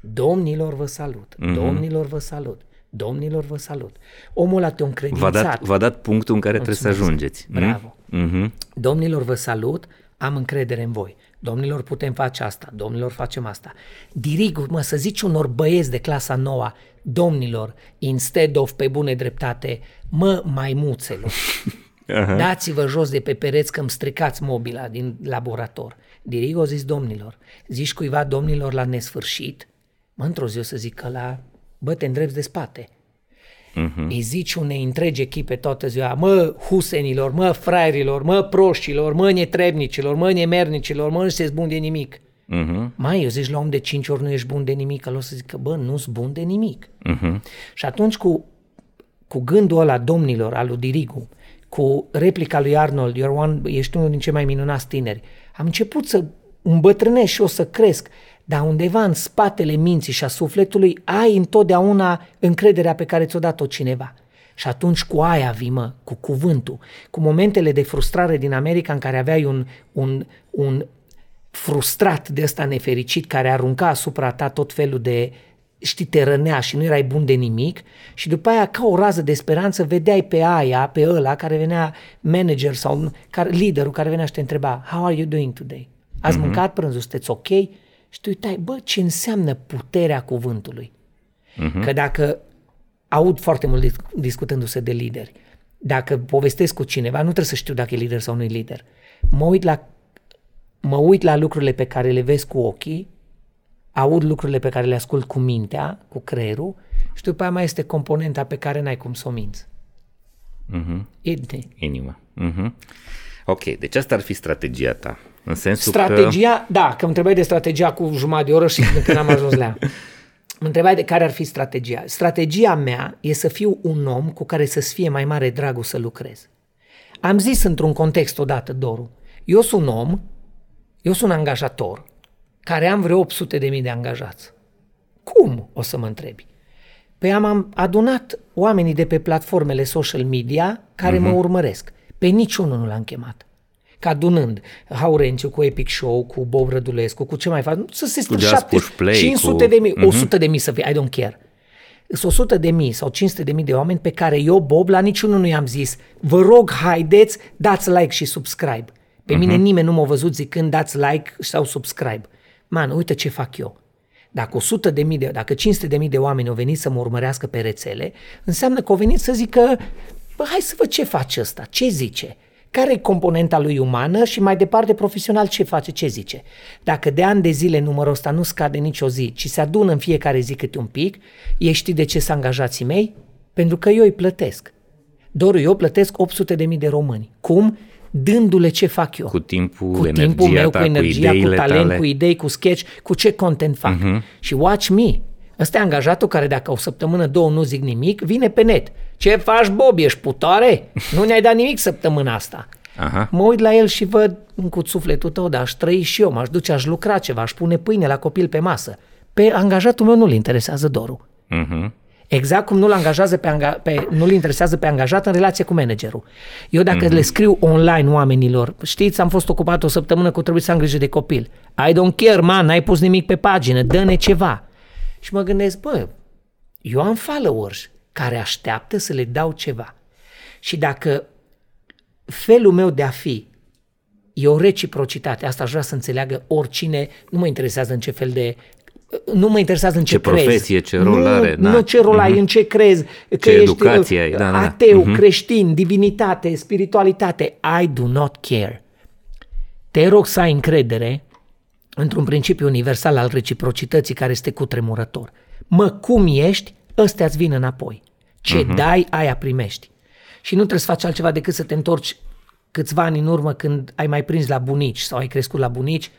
Domnilor vă salut, mm-hmm. domnilor vă salut, domnilor vă salut. Omul ăla te-a încredințat. V-a dat, v-a dat punctul în care Mulțumesc. trebuie să ajungeți. Mm? Bravo. Mm-hmm. Domnilor vă salut, am încredere în voi. Domnilor, putem face asta, domnilor, facem asta. Dirig, mă, să zici unor băieți de clasa noua, domnilor, instead of pe bune dreptate, mă, maimuțelor, [LAUGHS] uh-huh. dați-vă jos de pe pereți că îmi stricați mobila din laborator. Dirig o zis domnilor, zici cuiva domnilor la nesfârșit, mă, într-o zi o să zic că la, bă, te îndrepți de spate. Uh-huh. Îi zici unei întregi echipe toată ziua, mă husenilor, mă fraierilor, mă proștilor, mă netrebnicilor, mă nemernicilor, mă nu sunteți bun de nimic. Uh-huh. Mai, eu zici la om de 5 ori nu ești bun de nimic, el o să zică, bă, nu sunt bun de nimic. Uh-huh. Și atunci cu, cu gândul ăla domnilor, al lui Dirigu, cu replica lui Arnold, You're one, ești unul din cei mai minunați tineri, am început să îmbătrânesc și o să cresc, dar undeva în spatele minții și a sufletului ai întotdeauna încrederea pe care ți-o dat-o cineva. Și atunci cu aia vii, mă, cu cuvântul, cu momentele de frustrare din America în care aveai un, un, un frustrat de ăsta nefericit care arunca asupra ta tot felul de, știi, te rănea și nu erai bun de nimic și după aia ca o rază de speranță vedeai pe aia, pe ăla care venea manager sau care, liderul care venea și te întreba How are you doing today? Ați uh-huh. mâncat prânzul? Sunteți ok? Și tu uitai, bă, ce înseamnă puterea cuvântului? Uh-huh. Că dacă aud foarte mult discutându-se de lideri, dacă povestesc cu cineva, nu trebuie să știu dacă e lider sau nu e lider. Mă uit la mă uit la lucrurile pe care le vezi cu ochii, aud lucrurile pe care le ascult cu mintea, cu creierul și după aia mai este componenta pe care n-ai cum să o minți. Mm-hmm. Inima. Mm-hmm. Ok, deci asta ar fi strategia ta. În sensul strategia, că... da, că îmi întrebai de strategia cu jumătate de oră și când am ajuns la ea. [LAUGHS] Mă întrebai de care ar fi strategia. Strategia mea e să fiu un om cu care să-ți fie mai mare dragul să lucrez. Am zis într-un context odată, Doru, eu sunt un om eu sunt un angajator care am vreo 800 de mii de angajați. Cum, o să mă întrebi? Păi am adunat oamenii de pe platformele social media care uh-huh. mă mhm. urmăresc. Pe niciunul nu l-am chemat. Ca adunând Haurenciu cu Epic Show, cu Bob Rădulescu, cu ce mai fac, să se strâng 500 cu... de mii, uh-huh. Mhm. 100 de mii să fie, I don't care. Sunt 100 de mii sau 500 de mii de oameni pe care eu, Bob, la niciunul nu i-am zis, vă rog, haideți, dați like și subscribe. Pe uh-huh. mine mhm. nimeni nu m-a văzut zicând dați like sau subscribe. Man, uite ce fac eu. Dacă 100 de mii de, dacă 500 de mii de oameni au venit să mă urmărească pe rețele, înseamnă că au venit să zică, bă, hai să văd ce face ăsta, ce zice, care e componenta lui umană și mai departe profesional ce face, ce zice. Dacă de ani de zile numărul ăsta nu scade nicio zi, ci se adună în fiecare zi câte un pic, ei știi de ce sunt angajații mei? Pentru că eu îi plătesc. Doar eu plătesc 800 de mii de români. Cum? dându-le ce fac eu. Cu timpul, cu energia timpul meu, ta, cu energia, cu, cu talent, tale. cu idei, cu sketch, cu ce content fac. Uh-huh. Și watch me. Ăsta e angajatul care dacă o săptămână, două nu zic nimic, vine pe net. Ce faci, Bob, ești putare? [LAUGHS] Nu ne-ai dat nimic săptămâna asta. Aha. Mă uit la el și văd cu sufletul tău, dar aș trăi și eu, m-aș duce, aș lucra ceva, aș pune pâine la copil pe masă. Pe angajatul meu nu-l interesează dorul. Uh-huh. Exact cum nu-l, angajează pe, anga- pe, nu-l interesează pe angajat în relație cu managerul. Eu dacă mm-hmm. le scriu online oamenilor, știți, am fost ocupat o săptămână cu trebuie să am grijă de copil. I don't care, man, n-ai pus nimic pe pagină, dă-ne ceva. Și mă gândesc, bă, eu am followers care așteaptă să le dau ceva. Și dacă felul meu de a fi e o reciprocitate, asta aș vrea să înțeleagă oricine, nu mă interesează în ce fel de nu mă interesează în ce, ce crezi. profesie, ce rol nu, are. Da. Nu ce rol ai, mm-hmm. în ce crezi. Că ce ești educație ai. Da, da, da. ateu, mm-hmm. creștin, divinitate, spiritualitate. I do not care. Te rog să ai încredere într-un principiu universal al reciprocității care este cutremurător. Mă, cum ești, ăstea îți vin înapoi. Ce mm-hmm. dai, aia primești. Și nu trebuie să faci altceva decât să te întorci câțiva ani în urmă când ai mai prins la bunici sau ai crescut la bunici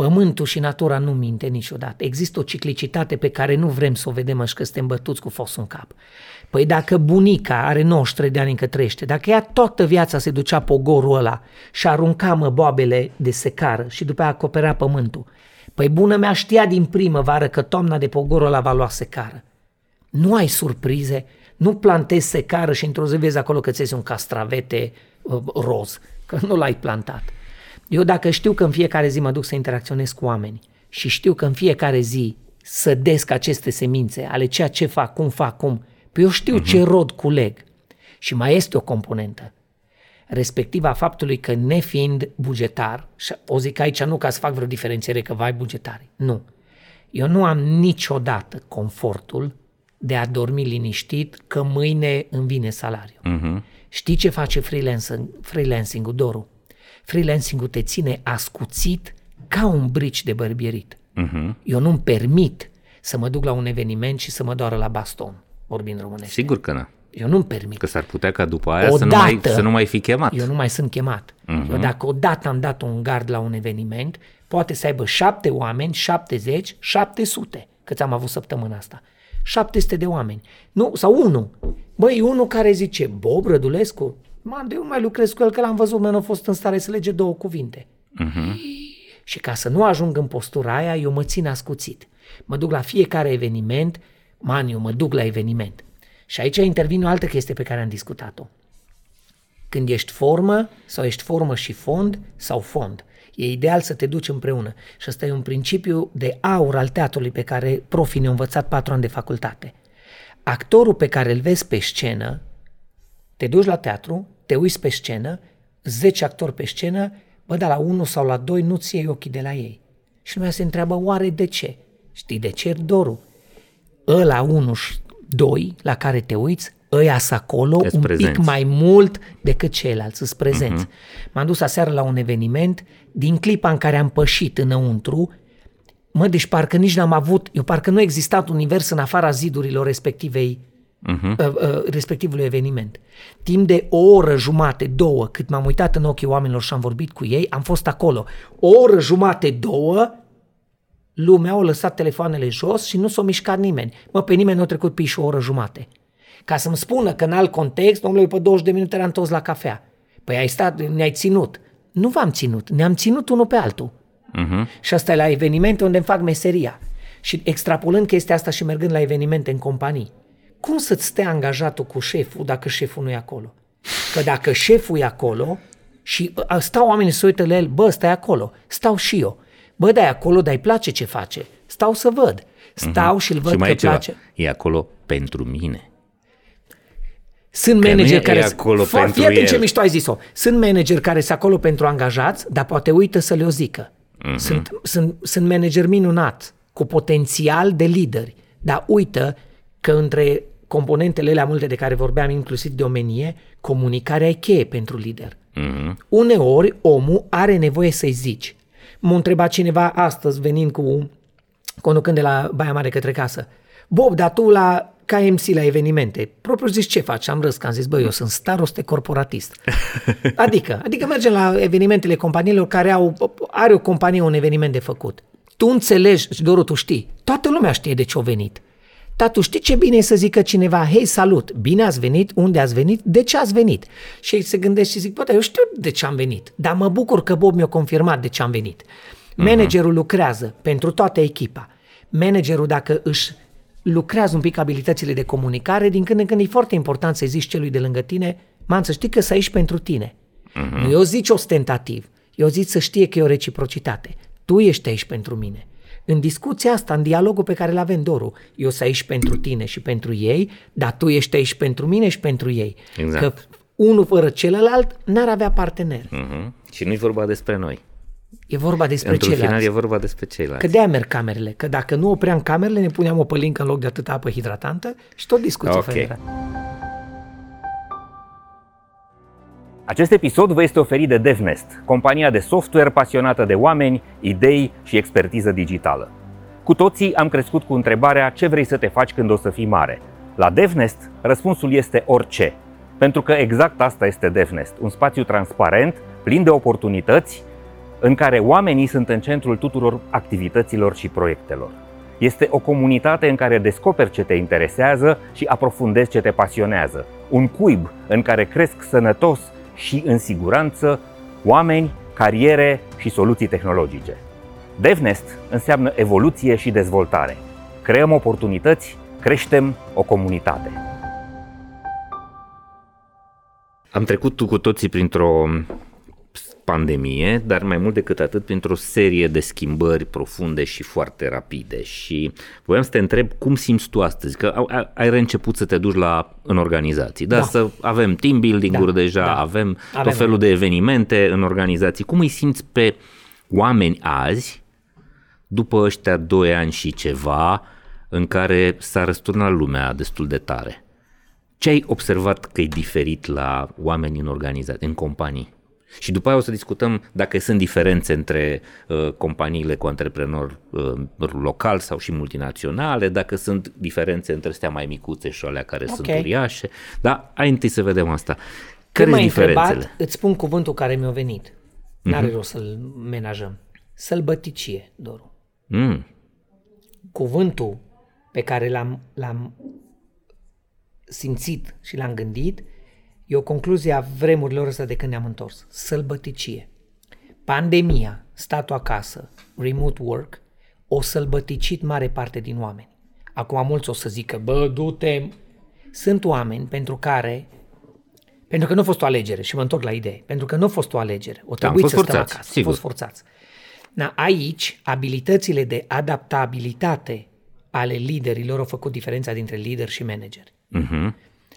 Pământul și natura nu minte niciodată. Există o ciclicitate pe care nu vrem să o vedem așa că suntem bătuți cu fosul în cap. Păi dacă bunica are 93 de ani încă trăiește, dacă ea toată viața se ducea pogorul ăla și arunca mă boabele de secară și după aia acoperea pământul, păi bună mea știa din primăvară că toamna de pogorul ăla va lua secară. Nu ai surprize, nu plantezi secară și într-o zi vezi acolo că ți un castravete uh, roz, că nu l-ai plantat. Eu dacă știu că în fiecare zi mă duc să interacționez cu oameni și știu că în fiecare zi sădesc aceste semințe ale ceea ce fac, cum fac, cum, păi eu știu uh-huh. ce rod culeg. Și mai este o componentă, respectiva faptului că nefiind bugetar, și o zic aici nu ca să fac vreo diferențiere că vai bugetari, nu. Eu nu am niciodată confortul de a dormi liniștit că mâine îmi vine salariul. Uh-huh. Știi ce face freelancing, freelancing-ul, Doru? Freelancing-ul te ține ascuțit ca un brici de bărbierit. Uh-huh. Eu nu-mi permit să mă duc la un eveniment și să mă doară la baston. vorbind românește. Sigur că nu. Eu nu-mi permit. Că s-ar putea ca după aia să nu, mai, să nu mai fi chemat. Eu nu mai sunt chemat. Uh-huh. Eu dacă odată am dat un gard la un eveniment, poate să aibă șapte oameni, 70, 700, cât am avut săptămâna asta. 700 de oameni. Nu, sau unul. Băi, unul care zice, Bob Rădulescu, man, de eu mai lucrez cu el, că l-am văzut, nu a fost în stare să lege două cuvinte. Uh-huh. Și ca să nu ajung în postura aia, eu mă țin ascuțit. Mă duc la fiecare eveniment, man, eu mă duc la eveniment. Și aici intervine o altă chestie pe care am discutat-o. Când ești formă, sau ești formă și fond, sau fond. E ideal să te duci împreună. Și ăsta e un principiu de aur al teatrului pe care profii ne-au învățat patru ani de facultate. Actorul pe care îl vezi pe scenă, te duci la teatru, te uiți pe scenă, 10 actori pe scenă, bă, dar la unul sau la doi nu-ți iei ochii de la ei. Și lumea se întreabă, oare de ce? Știi de ce, Doru? Ăla 1 și 2 la care te uiți, ăia să acolo Eți un prezenți. pic mai mult decât ceilalți, sunt prezenți. Uh-huh. M-am dus aseară la un eveniment, din clipa în care am pășit înăuntru, mă, deci parcă nici n-am avut, eu parcă nu a existat univers în afara zidurilor respectivei uh-huh. uh, uh, respectivului eveniment. Timp de o oră jumate, două, cât m-am uitat în ochii oamenilor și am vorbit cu ei, am fost acolo. O oră jumate, două, lumea au lăsat telefoanele jos și nu s-a mișcat nimeni. Mă, pe nimeni nu a trecut pe o oră jumate. Ca să-mi spună că în alt context, domnule, pe 20 de minute eram toți la cafea. Păi ai stat, ne-ai ținut. Nu v-am ținut, ne-am ținut unul pe altul. Uh-huh. Și asta e la evenimente unde îmi fac meseria. Și extrapolând chestia asta și mergând la evenimente în companii, cum să-ți stea angajatul cu șeful dacă șeful nu e acolo? Că dacă șeful e acolo și a, stau oamenii să uită la el, bă, stai acolo, stau și eu. Bă, dai acolo, dar îi place ce face. Stau să văd. Stau uh-huh. și-l văd și mai că e ceva. place. E acolo pentru mine. Sunt Că nu manageri e care... acolo Fă- pentru Fii atent el. ce mișto ai zis-o. Sunt manageri care sunt acolo pentru angajați, dar poate uită să le o zică. Mhm. Mm-hmm. Sunt, sunt, sunt manageri minunat, cu potențial de lideri, dar uită că între componentele alea multe de care vorbeam, inclusiv de omenie, comunicarea e cheie pentru lider. Mm-hmm. Uneori omul are nevoie să-i zici. M-a întrebat cineva astăzi venind cu conducând de la Baia Mare către casă. Bob, dar tu la ca MC la evenimente, propriu zis ce faci? Am râs că am zis, băi, eu sunt staroste corporatist. [LAUGHS] Adică, adică mergem la evenimentele companiilor care au, are o companie un eveniment de făcut. Tu înțelegi, și Doru, tu știi, toată lumea știe de ce a venit. Dar tu știi ce bine e să zică cineva, hei, salut, bine ați venit, unde ați venit, de ce ați venit? Și ei se gândesc și zic, bă, dar eu știu de ce am venit, dar mă bucur că Bob mi-a confirmat de ce am venit. Managerul lucrează pentru toată echipa. Managerul, dacă își lucrează un pic abilitățile de comunicare, din când în când e foarte important să zici celui de lângă tine, man, să știi că să aici pentru tine. Uh-huh. Nu eu zici ostentativ, eu zic să știe că e o reciprocitate. Tu ești aici pentru mine. În discuția asta, în dialogul pe care îl avem, Doru, eu sunt aici pentru tine și pentru ei, dar tu ești aici pentru mine și pentru ei. Exact. Că unul fără celălalt n-ar avea partener. Mm-hmm. Și nu e vorba despre noi. E vorba despre Într-un final ceilalți. e vorba despre ceilalți. Că de-aia merg camerele. Că dacă nu opream camerele, ne puneam o pălincă în loc de atâta apă hidratantă și tot discuție Ok. fără. Acest episod vă este oferit de DevNest, compania de software pasionată de oameni, idei și expertiză digitală. Cu toții am crescut cu întrebarea ce vrei să te faci când o să fii mare. La DevNest, răspunsul este orice. Pentru că exact asta este DevNest, un spațiu transparent, plin de oportunități, în care oamenii sunt în centrul tuturor activităților și proiectelor. Este o comunitate în care descoperi ce te interesează și aprofundezi ce te pasionează. Un cuib în care cresc sănătos și în siguranță oameni, cariere și soluții tehnologice. DevNest înseamnă evoluție și dezvoltare. Creăm oportunități, creștem o comunitate. Am trecut cu toții printr-o pandemie, dar mai mult decât atât printr-o serie de schimbări profunde și foarte rapide și voiam să te întreb cum simți tu astăzi, că au- ai- ai reînceput să te duci la, în organizații, da, Da. să avem team building-uri Da, deja, da. avem, Avem. tot felul de evenimente în organizații. Cum îi simți pe oameni azi, după ăștia doi ani și ceva, în care s-a răsturnat lumea destul de tare? Ce ai observat că e diferit la oameni în organizații, în companii? Și după aia o să discutăm dacă sunt diferențe între uh, companiile cu antreprenori uh, local sau și multinaționale, dacă sunt diferențe între astea mai micuțe și alea care okay. sunt uriașe. Dar hai întâi să vedem asta. Care sunt diferențele? Întrebat, îți spun cuvântul care mi-a venit. N-are uh-huh. rost să-l menajăm. Sălbăticie, Doru. Mm. Cuvântul pe care l-am, l-am simțit și l-am gândit E o concluzie a vremurilor astea de când ne-am întors. Sălbăticie. Pandemia, statul acasă, remote work, o sălbăticit mare parte din oameni. Acum mulți o să zică, bă, du-te... Sunt oameni pentru care pentru că nu a fost o alegere și mă întorc la idee. Pentru că nu a fost o alegere. O trebuie da, să forțați, stăm acasă. Sigur. Au fost forțați. Na, aici, abilitățile de adaptabilitate ale liderilor au făcut diferența dintre lider și manager. Uh-huh.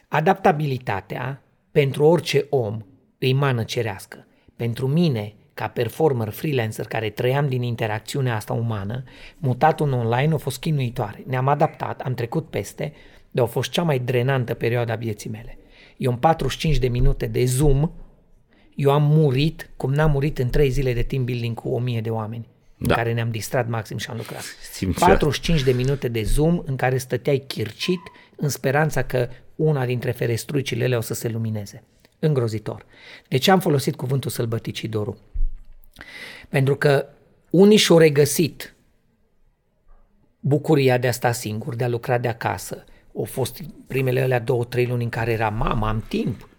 Adaptabilitatea pentru orice om îi mană cerească. Pentru mine, ca performer freelancer care trăiam din interacțiunea asta umană, mutatul în online a fost chinuitoare. Ne-am adaptat, am trecut peste, dar a fost cea mai drenantă perioadă a vieții mele. Eu în 45 de minute de Zoom, eu am murit cum n-am murit în 3 zile de team building cu 1000 de oameni da. în care ne-am distrat maxim și am lucrat. Simțea. 45 de minute de Zoom în care stăteai chircit în speranța că una dintre ferestruicile o să se lumineze. Îngrozitor. De ce am folosit cuvântul sălbăticii Doru? Pentru că unii și-au regăsit bucuria de a sta singur, de a lucra de acasă. Au fost primele alea două, trei luni în care era mama, am timp,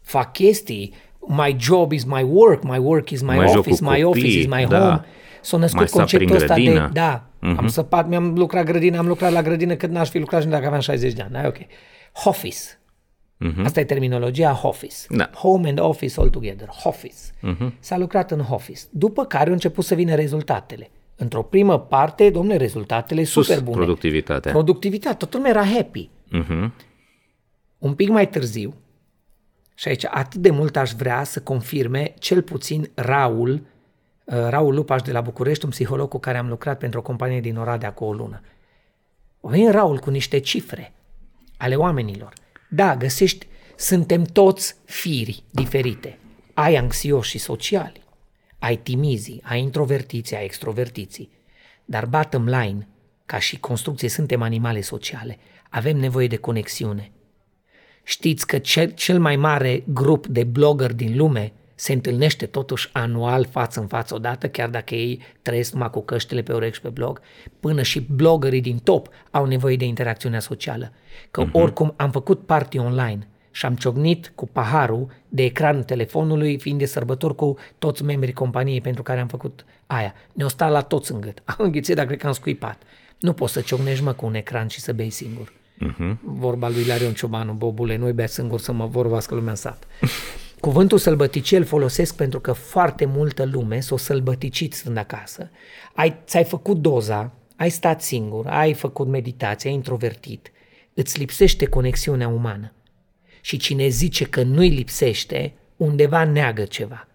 fac chestii, my job is my work, my work is my mai office, my copii, office is my da. home. S-a născut conceptul ăsta de, da, uh-huh. am săpat, mi-am lucrat grădină, am lucrat la grădină cât n-aș fi lucrat și dacă aveam 60 de ani, da, ok. Office, Uh-huh. Asta e terminologia office. Da. Home and office all together. Office. Uh-huh. S-a lucrat în office. După care au început să vină rezultatele. Într-o primă parte, domnule, rezultatele Sus super bune. productivitatea. Productivitatea. Totul lumea era happy. Uh-huh. Un pic mai târziu, și aici atât de mult aș vrea să confirme cel puțin Raul, uh, Raul Lupaș de la București, un psiholog cu care am lucrat pentru o companie din Oradea cu o lună. O vine Raul cu niște cifre ale oamenilor. Da, găsești, suntem toți firi diferite. Ai anxioși și sociali, ai timizii, ai introvertiții, ai extrovertiții. Dar bottom line, ca și construcție, suntem animale sociale. Avem nevoie de conexiune. Știți că cel, cel mai mare grup de blogger din lume se întâlnește totuși anual față în față odată, chiar dacă ei trăiesc numai cu căștile pe urechi și pe blog, până și bloggerii din top au nevoie de interacțiunea socială. Că uh-huh. oricum am făcut party online și am ciocnit cu paharul de ecranul telefonului, fiind de sărbători cu toți membrii companiei pentru care am făcut aia. Ne-o sta la toți în gât. Am înghițit, dar cred că am scuipat. Nu poți să ciocnești mă cu un ecran și să bei singur. Uh-huh. Vorba lui Larion Ciobanu, bobule, nu-i bea singur să mă vorbească lumea în sat. [LAUGHS] Cuvântul sălbăticie îl folosesc pentru că foarte multă lume s-o sălbăticit stând acasă. Ai, ți-ai făcut doza, ai stat singur, ai făcut meditație, ai introvertit, îți lipsește conexiunea umană. Și cine zice că nu-i lipsește, undeva neagă ceva.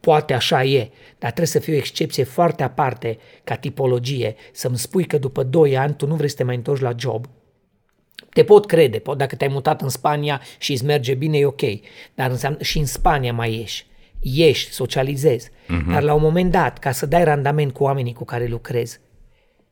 Poate așa e, dar trebuie să fie o excepție foarte aparte ca tipologie, să-mi spui că după 2 ani tu nu vrei să te mai întorci la job te pot crede, pot, dacă te-ai mutat în Spania și îți merge bine, e ok. Dar înseamnă și în Spania mai ieși. Ieși, socializezi. Uh-huh. Dar la un moment dat, ca să dai randament cu oamenii cu care lucrezi,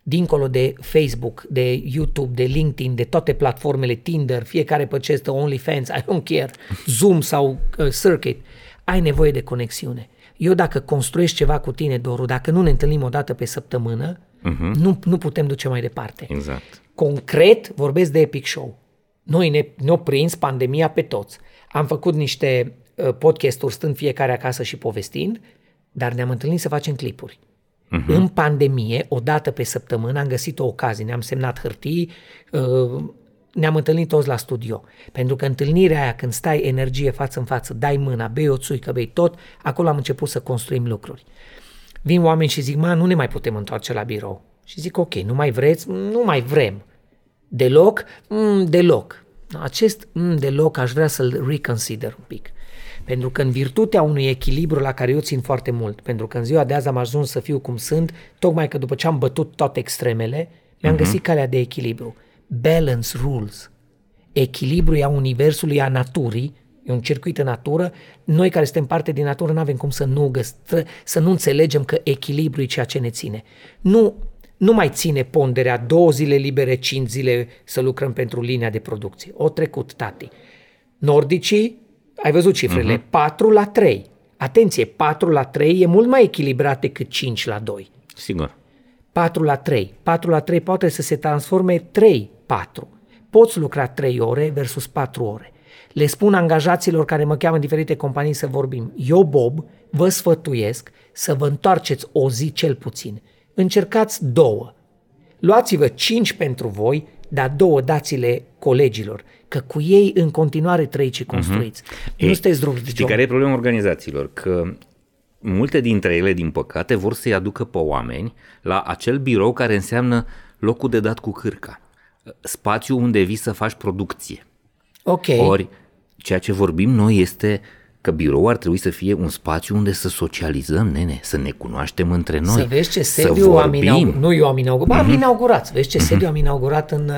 dincolo de Facebook, de YouTube, de LinkedIn, de toate platformele Tinder, fiecare pe ce OnlyFans, I don't care, Zoom sau uh, Circuit, ai nevoie de conexiune. Eu dacă construiesc ceva cu tine, Doru, dacă nu ne întâlnim o dată pe săptămână, uh-huh. nu, nu putem duce mai departe. Exact. Concret vorbesc de Epic Show. Noi ne, ne-o prins pandemia pe toți. Am făcut niște uh, podcasturi stând fiecare acasă și povestind, dar ne-am întâlnit să facem clipuri. Uh-huh. În pandemie, o dată pe săptămână, am găsit o ocazie, ne-am semnat hârtii, uh, ne-am întâlnit toți la studio. Pentru că întâlnirea aia, când stai energie față în față, dai mâna, bei o țuică, bei tot, acolo am început să construim lucruri. Vin oameni și zic, mă, nu ne mai putem întoarce la birou. Și zic, ok, nu mai vreți? Nu mai vrem. Deloc? Mm, deloc. Acest mm, deloc aș vrea să-l reconsider un pic. Pentru că în virtutea unui echilibru la care eu țin foarte mult, pentru că în ziua de azi am ajuns să fiu cum sunt, tocmai că după ce am bătut toate extremele, mi-am uh-huh. găsit calea de echilibru. Balance rules. Echilibru a universului, a naturii, E un circuit în natură. Noi care suntem parte din natură nu avem cum să nu, găstră, să nu înțelegem că echilibru e ceea ce ne ține. Nu, nu mai ține ponderea două zile libere, cinci zile să lucrăm pentru linia de producție. O trecut, tati. Nordicii, ai văzut cifrele, uh-huh. 4 la 3. Atenție, 4 la 3 e mult mai echilibrat decât 5 la 2. Sigur. 4 la 3. 4 la 3 poate să se transforme 3, 4. Poți lucra 3 ore versus 4 ore. Le spun angajaților care mă cheamă în diferite companii să vorbim. Eu, Bob, vă sfătuiesc să vă întoarceți o zi cel puțin. Încercați două. Luați-vă 5 pentru voi, dar două dați-le colegilor, că cu ei în continuare trăiți și construiți. Uh-huh. Nu Ei, sunteți drum Știi care e problema organizațiilor? Că multe dintre ele, din păcate, vor să-i aducă pe oameni la acel birou care înseamnă locul de dat cu cârca. Spațiu unde vii să faci producție. Ok. Ori, ceea ce vorbim noi este că birou ar trebui să fie un spațiu unde să socializăm, nene, să ne cunoaștem între noi. Să vezi ce să sediu am vorbim. inaugurat. Nu eu am inaugurat, mm-hmm. am inaugurat. Să vezi ce sediu am inaugurat în,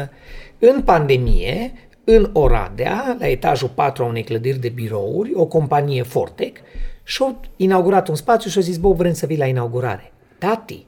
în pandemie, în Oradea, la etajul 4 a unei clădiri de birouri, o companie Fortec, și au inaugurat un spațiu și au zis, bă, vrem să vii la inaugurare. Tati,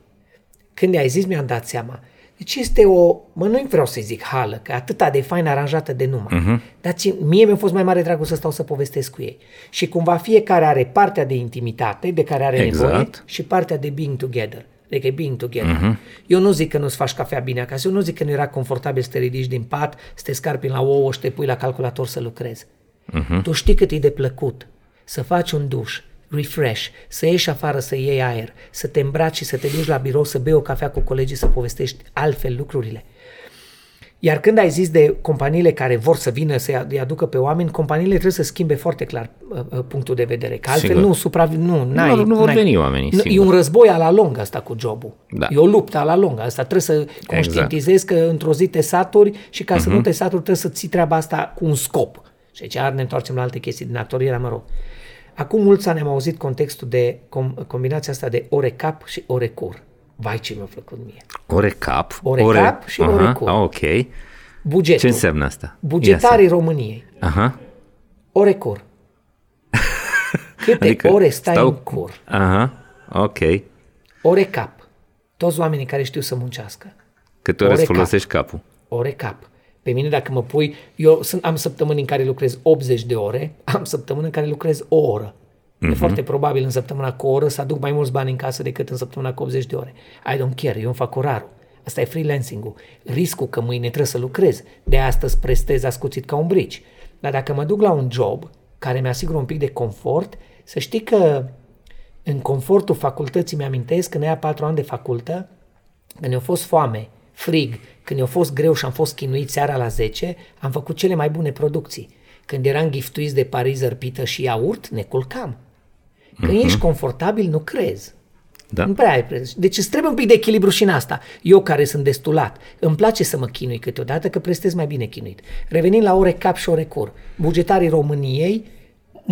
când i-ai zis, mi-am dat seama. Deci este o, mă, nu vreau să zic hală, că atâta de fain aranjată de numai. Uh-huh. Dar țin, mie mi-a fost mai mare dragul să stau să povestesc cu ei. Și cumva fiecare are partea de intimitate de care are Exact. nevoie și partea de being together. Adică e being together. Uh-huh. Eu nu zic că nu-ți faci cafea bine acasă, eu nu zic că nu era confortabil să te ridici din pat, să te scarpi la ouă și te pui la calculator să lucrezi. Uh-huh. Tu știi cât e de plăcut să faci un duș, refresh, să ieși afară să iei aer, să te îmbraci și să te duci la birou să bei o cafea cu colegii, să povestești altfel lucrurile. Iar când ai zis de companiile care vor să vină să îi aducă pe oameni, companiile trebuie să schimbe foarte clar uh, uh, punctul de vedere. Că altfel Sigur. nu, supravi... nu, n-ai, nu vor n-ai- veni oamenii, Nu, E sigur. un război a la lung asta cu jobul. Da. E o luptă a la lung. Asta trebuie să conștientizezi că într-o zi te saturi și ca să Mhm. nu te saturi trebuie să ții treaba asta cu un scop. Și aici iar ne întoarcem la alte chestii din actorie, mă rog. Acum mulți ani am auzit contextul de com- combinația asta de ore cap și ore cur. Vai ce mi-a plăcut mie. Ore cap. Ore cap și ore cur. Ah, ok. Bugetul. Ce înseamnă asta? Bugetarii Ia României. să- Aha. Ore cur. [LAUGHS] Câte adică ore stai stau... în cur? Aha. Ok. Ore cap. Toți oamenii care știu să muncească. Câte ore Ore îți folosești capul? ore cap. Pe mine dacă mă pui, eu sunt, am săptămâni în care lucrez 80 de ore, [LAUGHS] am săptămâni în care lucrez o oră. Mhm. Uh-huh. E foarte probabil în săptămâna cu o oră să aduc mai mulți bani în casă decât în săptămâna cu 80 de ore. I don't care, eu îmi fac orarul. Asta e freelancing-ul. Riscul că mâine trebuie să lucrez. De astăzi prestez ascuțit ca un brici. Dar dacă mă duc la un job care mi-asigură un pic de confort, să știi că în confortul facultății mi-amintesc când aia patru ani de facultă, când mi-a fost foame, frig, când mi-a fost greu și am fost chinuit seara la 10, am făcut cele mai bune producții. Când eram giftuiți de parizer, pită și iaurt, ne culcam. Când uh-huh. ești confortabil, nu crezi. Da. Nu prea ai preț. Deci îți trebuie un pic de echilibru și în asta. Eu care sunt destulat, îmi place să mă chinui câteodată că prestez mai bine chinuit. Revenind la ore cap și ore cur. Bugetarii României,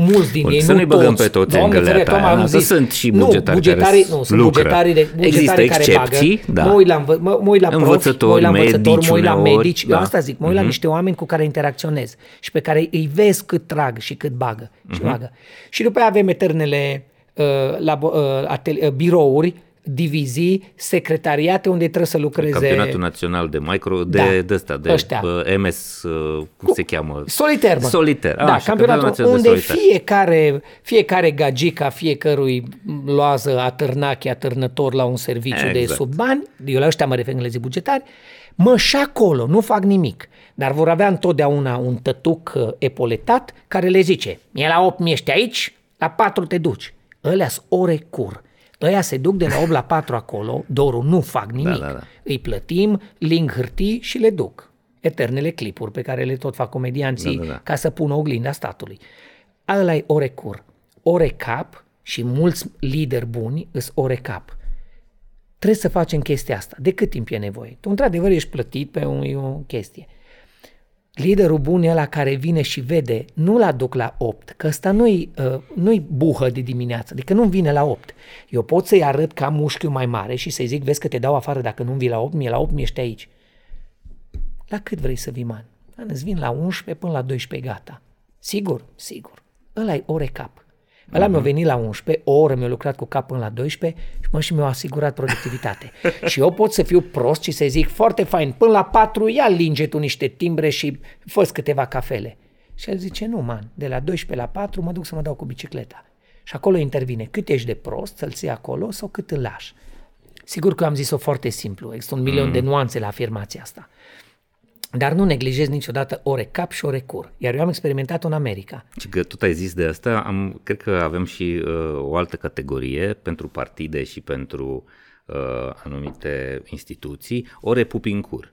mulți din Bun, ei, să nu nu-i băgăm toți, pe toți Doamne în găleata ferește, aia, am da, zis. sunt și nu, bugetari bugetarii, care nu, sunt lucră. bugetarii, de, Există bugetarii care excepții, bagă. da. Mă uit la, învă, mă, mă uit la profi, mă Învățători, uit la învățători, mă uit la medici medici. uneori, Eu asta zic, mă uit la niște oameni cu care interacționez și pe care îi vezi cât trag și cât bagă. Și, bagă. și după aia avem eternele uh, labo, uh, ateli, uh, birouri, divizii, secretariate unde trebuie să lucreze... Campionatul național de micro, de, Da, de ăsta, de ăștia. uh, MS, uh, cum se cheamă? Soliter, mă. Soliter. Da, așa, campionatul național de unde soliter. fiecare, fiecare gagica, fiecărui loază atârnache, atârnător la un serviciu de Exact. sub bani, eu la ăștia mă refer englezii bugetari, mă și acolo, nu fac nimic. Dar vor avea întotdeauna un tătuc uh, epoletat care le zice, e la 8 ești aici, la 4 te duci. Ălea ore cur. Ăia se duc de la 8 la 4 acolo, Doru, nu fac nimic. da, da. Îi plătim, link hârtii și le duc. Eternele clipuri pe care le tot fac comedianții Da, da, da. ca să pună oglinda statului. Ăla e ore cur. Ore cap și mulți lideri buni îs ore cap. Trebuie să facem chestia asta. De cât timp e nevoie? Tu, într-adevăr, ești plătit pe o, e o chestie. Liderul bun e ăla care vine și vede, nu la duc la 8, că ăsta nu-i, uh, nu-i buhă de dimineață, adică nu vine la 8. Eu pot să-i arăt că am mușchiul mai mare și să-i zic, vezi că te dau afară dacă nu vii la 8, mie la 8 ești aici. La cât vrei să vii, man? Man, îți vin la 11 până la 12 gata. Sigur, sigur. Ăla e ore cap. Ăla mi-a venit la 11, o oră mi-a lucrat cu cap până la 12 și mă și mi-a asigurat productivitate. [LAUGHS] și eu pot să fiu prost și să zic foarte fain, până la 4 ia linge tu niște timbre și fă câteva cafele. Și el zice, nu, man, de la 12 la 4 mă duc să mă dau cu bicicleta. Și acolo intervine cât ești de prost să-l ții acolo sau cât îl lași. Sigur că eu am zis-o foarte simplu, există un milion mm. de nuanțe la afirmația asta. Dar nu neglijez niciodată ore cap și ore cur. Iar eu am experimentat în America. Și că tot ai zis de asta, am, cred că avem și uh, o altă categorie pentru partide și pentru uh, anumite instituții, ore pupi în cur.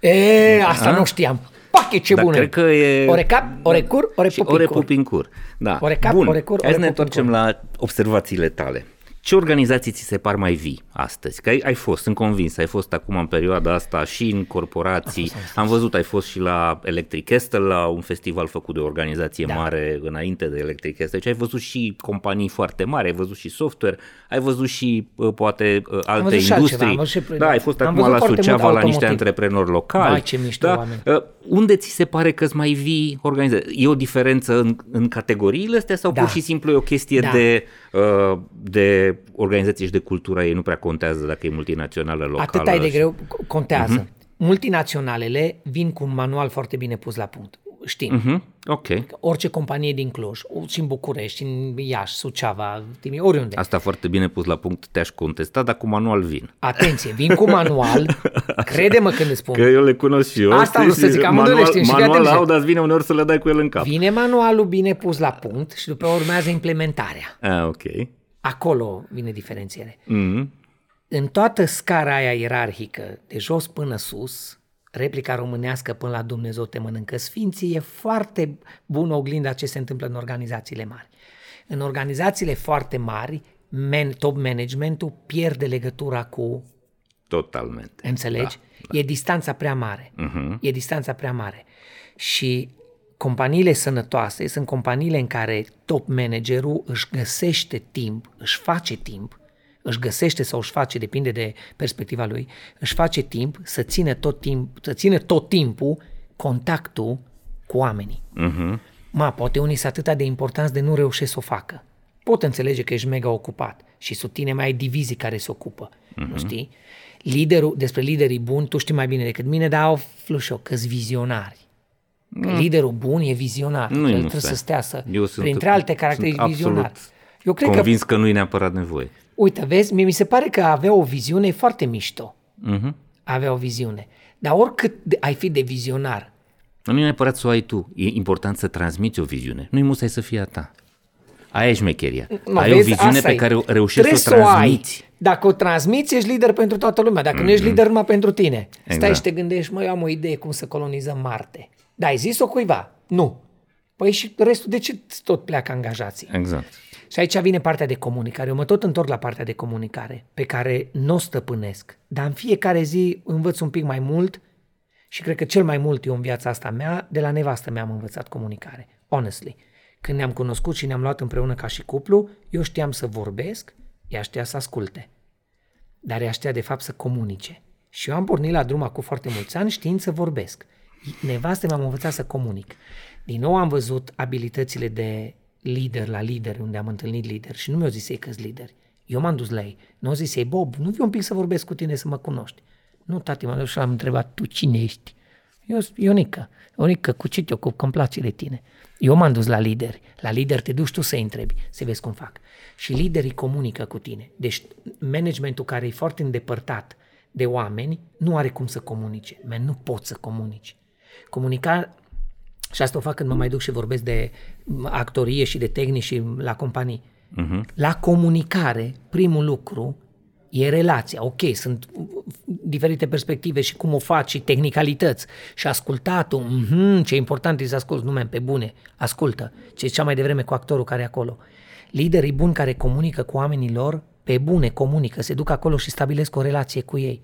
E, asta A? nu știam. Pache, ce da, bună! Cred că e... Ore cap, ore cur, ore pupi ore în cur. pupi în cur. Da. Ore cap, Bun. ore cur, Hai ore să ne pupi în întoarcem la observațiile tale. Ce organizații ți se par mai vii astăzi? Că ai, ai fost, sunt convins, ai fost acum în perioada asta și în corporații. Am văzut, ai fost și la Electric Castle, la un festival făcut de o organizație da. mare înainte de Electric Castle. Deci ai văzut și companii foarte mari, ai văzut și software, ai văzut și uh, poate uh, alte industrii. Altceva, da, ai fost acum la Suceava la niște antreprenori locali. Mai ce mișto da? oameni. Uh, unde ți se pare că mai vii organizații? E o diferență în, în categoriile astea sau Da. pur și simplu e o chestie Da. de, uh, de organizație și de cultura ei? Nu prea contează dacă e multinațională, locală. Atât ai de și- greu, contează. Uh-huh. Multinaționalele vin cu un manual foarte bine pus la punct. Știm. Mhm, Ok. Orice companie din Cluj, și în București, și în Iași, Suceava, Timișoara, oriunde. Asta foarte bine pus la punct, te-aș contesta, dar cu manual vin. Atenție, vin cu manual, [LAUGHS] crede-mă când îți spun. Că eu le cunosc și eu. Asta știi, vreau să și zic, amândoi le manual, știm și fii manual atent. au, dar îți vine uneori să le dai cu el în cap. Vine manualul bine pus la punct și după urmează implementarea. Ah, ok. Acolo vine diferențiere. Mm. În toată scara aia ierarhică, de jos până sus, replica românească până la Dumnezeu te mănâncă sfinții, e foarte bună oglinda ce se întâmplă în organizațiile mari. În organizațiile foarte mari, man, top managementul pierde legătura cu Totalmente. Înțelegi? Da, E distanța prea mare. Uh-huh. E distanța prea mare. Și companiile sănătoase sunt companiile în care top managerul își găsește timp, își face timp, își găsește sau își face, depinde de perspectiva lui, își face timp să țină tot, timp, să țină tot timpul contactul cu oamenii. Uh-huh. Ma, poate unii sunt atât de importanți de nu reușesc să o facă. Pot înțelege că ești mega ocupat și sub tine mai ai divizii care se ocupă, uh-huh. nu știi? Liderul, despre liderii buni, tu știi mai bine decât mine, dar au flușo, că vizionari. Că liderul bun e vizionar. Nu-i El musai. trebuie să stea să... Eu sunt- printre alte caracteristici, sunt vizionar. absolut Eu cred că, Convins că nu-i neapărat nevoie. Uite, vezi, mie mi se pare că avea o viziune foarte mișto. Uh-huh. Avea o viziune. Dar oricât de, ai fi de vizionar, Nu e neapărat să o ai tu, e important să transmiți o viziune. Nu-i musai să fie a ta. Aia e șmecheria. Nu, ai vezi, o viziune asta pe e. care o reușești să o Trebuie transmiți. ai. Dacă o transmiți, ești lider pentru toată lumea. Dacă mm-hmm. nu ești lider numai pentru tine. Stai Exact. și te gândești, mă, eu am o idee cum să colonizăm Marte. Da, ai zis-o cuiva? Nu. Păi și restul, de ce tot pleacă angajații? Exact. Și aici vine partea de comunicare. Eu mă tot întorc la partea de comunicare, pe care nu o stăpânesc. Dar în fiecare zi învăț un pic mai mult și cred că cel mai mult eu în viața asta mea, de la nevastă mea am învățat comunicare. Honestly. Când ne-am cunoscut și ne-am luat împreună ca și cuplu, eu știam să vorbesc, ea știa să asculte. Dar ea știa de fapt să comunice. Și eu am pornit la drum acum foarte mulți ani știind să vorbesc. Nevastă m-am învățat să comunic. Din nou am văzut abilitățile de lider la lider, unde am întâlnit lideri și nu mi-au zis ei că lideri. Eu m-am dus la ei. Nu au zis ei, Bob, nu vii un pic să vorbesc cu tine să mă cunoști. Nu, tati, m-am dus și l-am întrebat, tu cine ești? Eu, Ionica, Ionica, cu ce te ocup, că îmi place de tine. Eu m-am dus la lideri. La lider te duci tu să întrebi, să vezi cum fac. Și liderii comunică cu tine. Deci managementul care e foarte îndepărtat de oameni nu are cum să comunice. Man, nu pot să comunici. Comunica, și asta o fac când mă mai duc și vorbesc de actorie și de tehnici și la companii. Uh-huh. La comunicare, primul lucru e relația. Ok, sunt diferite perspective și cum o faci și tehnicalități și ascultatul. Mm-hmm, ce important e să asculți, nume pe bune, ascultă. Ce cea mai devreme cu actorul care e acolo. Liderii buni care comunică cu oamenii lor, pe bune comunică, se duc acolo și stabilesc o relație cu ei.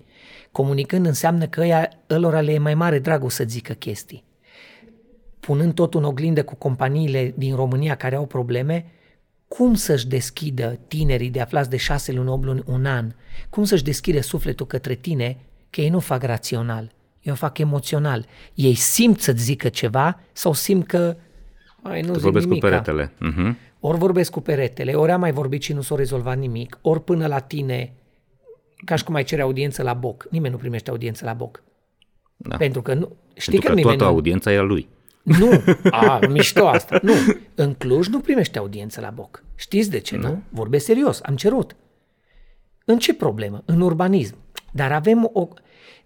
Comunicând înseamnă că ăia, ălora le e mai mare dragul să zică chestii punând tot în oglindă cu companiile din România care au probleme, cum să-și deschidă tinerii de aflați de șase luni, 8 luni, un an, cum să-și deschidă sufletul către tine, că ei nu fac rațional, ei o fac emoțional. Ei simt să-ți zică ceva sau simt că Ai, nu Tu zic vorbesc cu nimica. peretele. Uh-huh. Ori vorbesc cu peretele, ori am mai vorbit și nu s-a rezolvat nimic, ori până la tine, ca și cum ai cere audiență la boc. Nimeni nu primește audiență la boc. Da. Pentru că nu... Știi Pentru că, că nimeni toată nu... audiența e a lui. Nu, a, mișto asta. Nu, în Cluj nu primește audiență la boc. Știți de ce, Da. nu? Vorbesc serios, am cerut. În ce problemă? În urbanism. Dar avem o...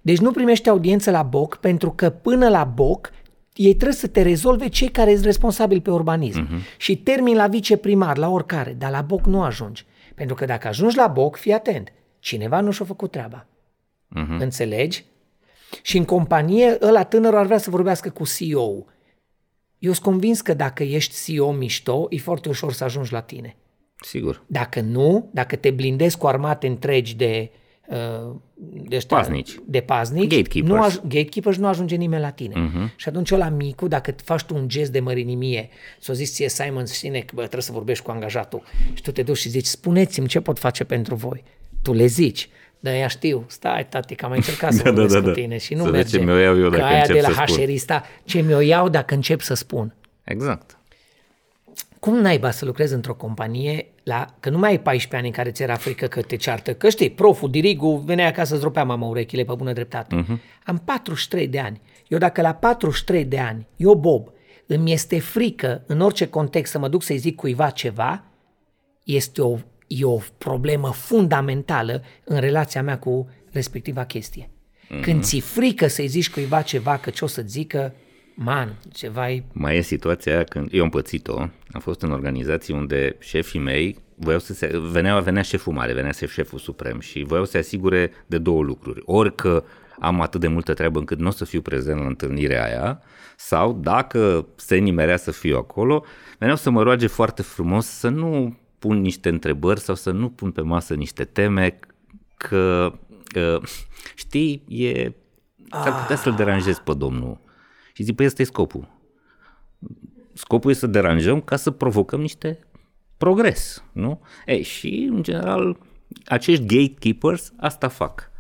Deci nu primește audiență la boc pentru că până la boc ei trebuie să te rezolve cei care sunt responsabili pe urbanism. Uh-huh. Și termin la viceprimar, la oricare, dar la boc nu ajungi. Pentru că dacă ajungi la boc, fii atent, cineva nu și-a făcut treaba. Uh-huh. Înțelegi? Și în companie, ăla tânăr ar vrea să vorbească cu CEO. Eu sunt convins că dacă ești CEO mișto, e foarte ușor să ajungi la tine. Sigur. Dacă nu, dacă te blindezi cu armate întregi de uh, de, ăștia, Paznici. de paznici, Gatekeepers. nu aj- gatekeepers nu ajunge nimeni la tine. Uh-huh. Și atunci la micu, dacă faci tu un gest de mărinimie, s-o zis ție Simon Sinek, bă, trebuie să vorbești cu angajatul și tu te duci și zici, spuneți-mi ce pot face pentru voi. Tu le zici, dar ea știu, stai tati, că am mai încercat [LAUGHS] să Da, da, vorbesc da, cu da. tine și nu Să vezi merge. ce mi-o iau eu Că dacă aia încep de la să spun. hașerista, ce mi-o iau dacă încep să spun. Exact. Cum naiba să lucrezi într-o companie la, că nu mai ai 14 ani în care ți era frică că te ceartă, că știi, proful, dirigul, venea acasă să dropea mama urechile pe bună dreptate. Uh-huh. Am 43 de ani. Eu dacă la 43 de ani, eu Bob, îmi este frică în orice context să mă duc să-i zic cuiva ceva, este o, e o problemă fundamentală în relația mea cu respectiva chestie. Mm-hmm. Când ți frică să-i zici cuiva ceva că ce o să zică, man, ceva e Mai e situația aia când eu am pățit-o, am fost în organizații unde șefii mei voiau să se, venea, venea șeful mare, venea șeful suprem și voiau să se asigure de două lucruri. Ori că am atât de multă treabă încât nu o să fiu prezent la întâlnirea aia, sau dacă se nimerea să fiu acolo, veneau să mă roage foarte frumos să nu pun niște întrebări sau să nu pun pe masă niște teme, că, uh, știi, e, s-ar putea să-l deranjez pe domnul. Și zic, păi ăsta e scopul. Scopul e să deranjăm ca să provocăm niște progres, nu? Ei, și, în general, acești gatekeepers asta fac.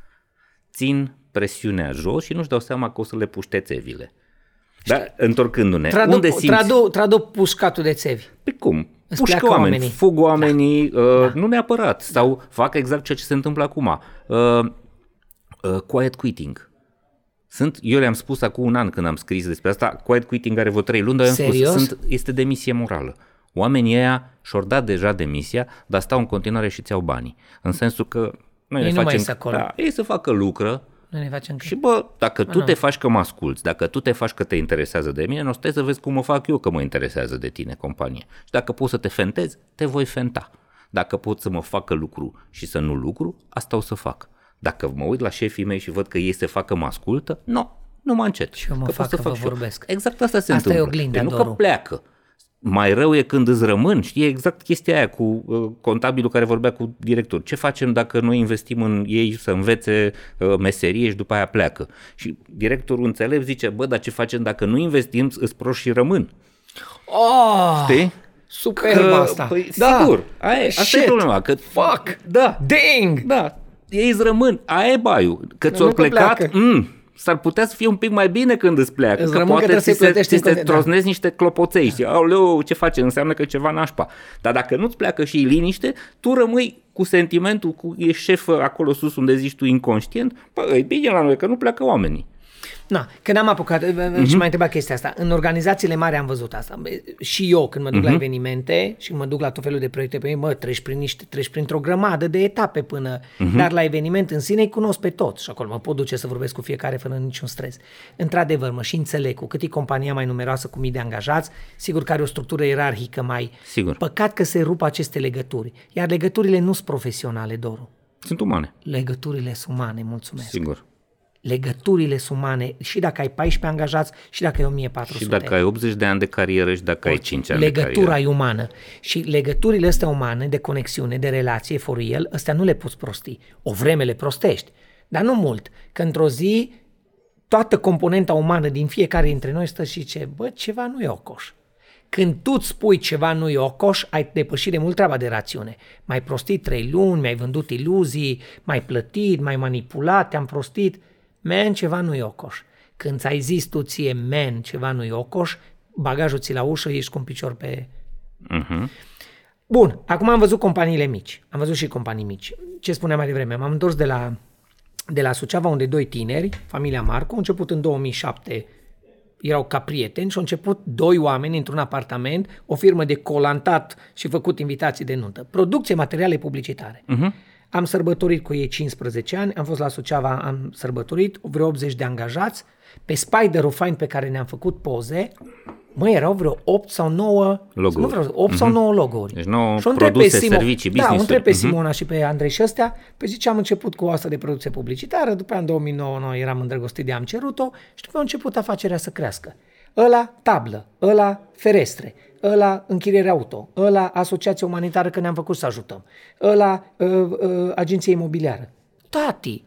Țin presiunea jos și nu-și dau seama că o să le puște țevile. Dar, întorcându-ne, Tradu, unde simți... tradu, tradu pușcatul de țevi. Pe cum? Îți Pușcă pleacă oameni, oamenii. fug oamenii, da. Uh, nu neapărat, sau fac exact ceea ce se întâmplă acum. Uh, uh, quiet quitting. Sunt, eu le-am spus acum un an când am scris despre asta, quiet quitting are vreo trei luni, dar eu am Serios? spus, sunt, este demisie morală. Oamenii ăia și-au dat deja demisia, dar stau în continuare și ți-au banii. În sensul că noi Ei ne nu mai facem, ies acolo. Da, ei să facă lucră, Noi ne facem că... și bă, dacă tu te faci că mă asculți, dacă tu te faci că te interesează de mine, nu stai să vezi cum o fac eu că mă interesează de tine companie. Și dacă poți să te fentezi, te voi fenta. Dacă pot să mă facă lucru și să nu lucru, asta o să fac. Dacă mă uit la șefii mei și văd că ei se fac că mă ascultă, nu, nu mă încet. Și eu mă că fac pot să că vă și eu. vorbesc. Exact asta se Asta e întâmplă. oglinda, Deci nu Doru. că pleacă. Mai rău e când îți rămân, știi, exact chestia aia cu uh, contabilul care vorbea cu director. Ce facem dacă noi investim în ei să învețe uh, meserie și după aia pleacă? Și directorul înțelept zice, bă, dar ce facem dacă nu investim, îți proști și rămân. Oh, Știi? superb asta. Păi, da. sigur, aia, e- asta Shit. e problema. Că, Fuck. Da, Ding! da, ei îți rămân, aia e baiul. Că nu ți-au că plecat, pleacă. Mm, s-ar putea să fie un pic mai bine când îți pleacă. Îți că rămân că poate trebuie ți să-i se, plătești ți se în continuu, da. troznezi niște clopoței și aoleu, ce face? Înseamnă că ceva nașpa. Dar dacă nu-ți pleacă și liniște, tu rămâi cu sentimentul, cu ești șef acolo sus unde zici tu inconștient, bă, e bine la noi că nu pleacă oamenii. Na, când am apucat, uh-huh. și mai întreba chestia asta, în organizațiile mari am văzut asta. Bă, Și eu, când mă duc uh-huh. la evenimente și mă duc la tot felul de proiecte pe ei, mă, treci, prin niște, treci printr-o grămadă de etape până, uh-huh. dar la eveniment în sine îi cunosc pe toți și acolo mă pot duce să vorbesc cu fiecare fără niciun stres. Într-adevăr, mă și înțeleg, cu cât e compania mai numeroasă cu mii de angajați, sigur că are o structură ierarhică mai... Sigur. Păcat că se rup aceste legături, iar legăturile nu sunt profesionale, Doru. Sunt umane, Legăturile sunt umane, mulțumesc. sigur. Legăturile sunt umane și dacă ai 14 angajați și dacă ai 1400. Și dacă ai 80 de ani de carieră și dacă ai 5 ani de Legătura carieră. e umană. Și legăturile astea umane, de conexiune, de relație, for real, astea nu le poți prosti. O vreme le prostești, dar nu mult. Că într-o zi toată componenta umană din fiecare dintre noi stă și zice, bă, ceva nu e ocoș. Când tu îți spui ceva nu e ocoș, ai depășit de mult treaba de rațiune. Mai prostit trei luni, mi-ai vândut iluzii, mai plătit, mai manipulat, te-am prostit. Man, ceva nu e ocoș. Când ți-ai zis tu ție, man, ceva nu e ocoș, bagajul ți la ușă, ești cu un picior pe... Uh-huh. Bun, acum am văzut companiile mici. Am văzut și companii mici. Ce spuneam mai devreme? M-am întors de la, de la Suceava, unde doi tineri, familia Marco, au început în 2007 erau ca prieteni și au început doi oameni într-un apartament, o firmă de colantat și făcut invitații de nuntă. Producție materiale publicitare. Uh-huh. Am sărbătorit cu ei 15 ani, am fost la Suceava, am sărbătorit, vreo 80 de angajați. Pe Spider-ul fain pe care ne-am făcut poze, Mă, erau vreo 8 sau 9 Loguri. Nu vreau, 8 mm-hmm. sau 9 loguri. Deci 9 și o întreb produse, pe Simon, servicii, Da, business-uri. o întreb pe Mhm. Simona și pe Andrei și ăstea. Pe zice, am început cu o asta de producție publicitară, după aia în 2009 noi eram îndrăgostit de am cerut-o și după aia a început afacerea să crească. Ăla tablă, ăla ferestre, ăla închiriere auto, ăla asociație umanitară că ne-am făcut să ajutăm, ăla uh, uh, agenție imobiliară. Tati,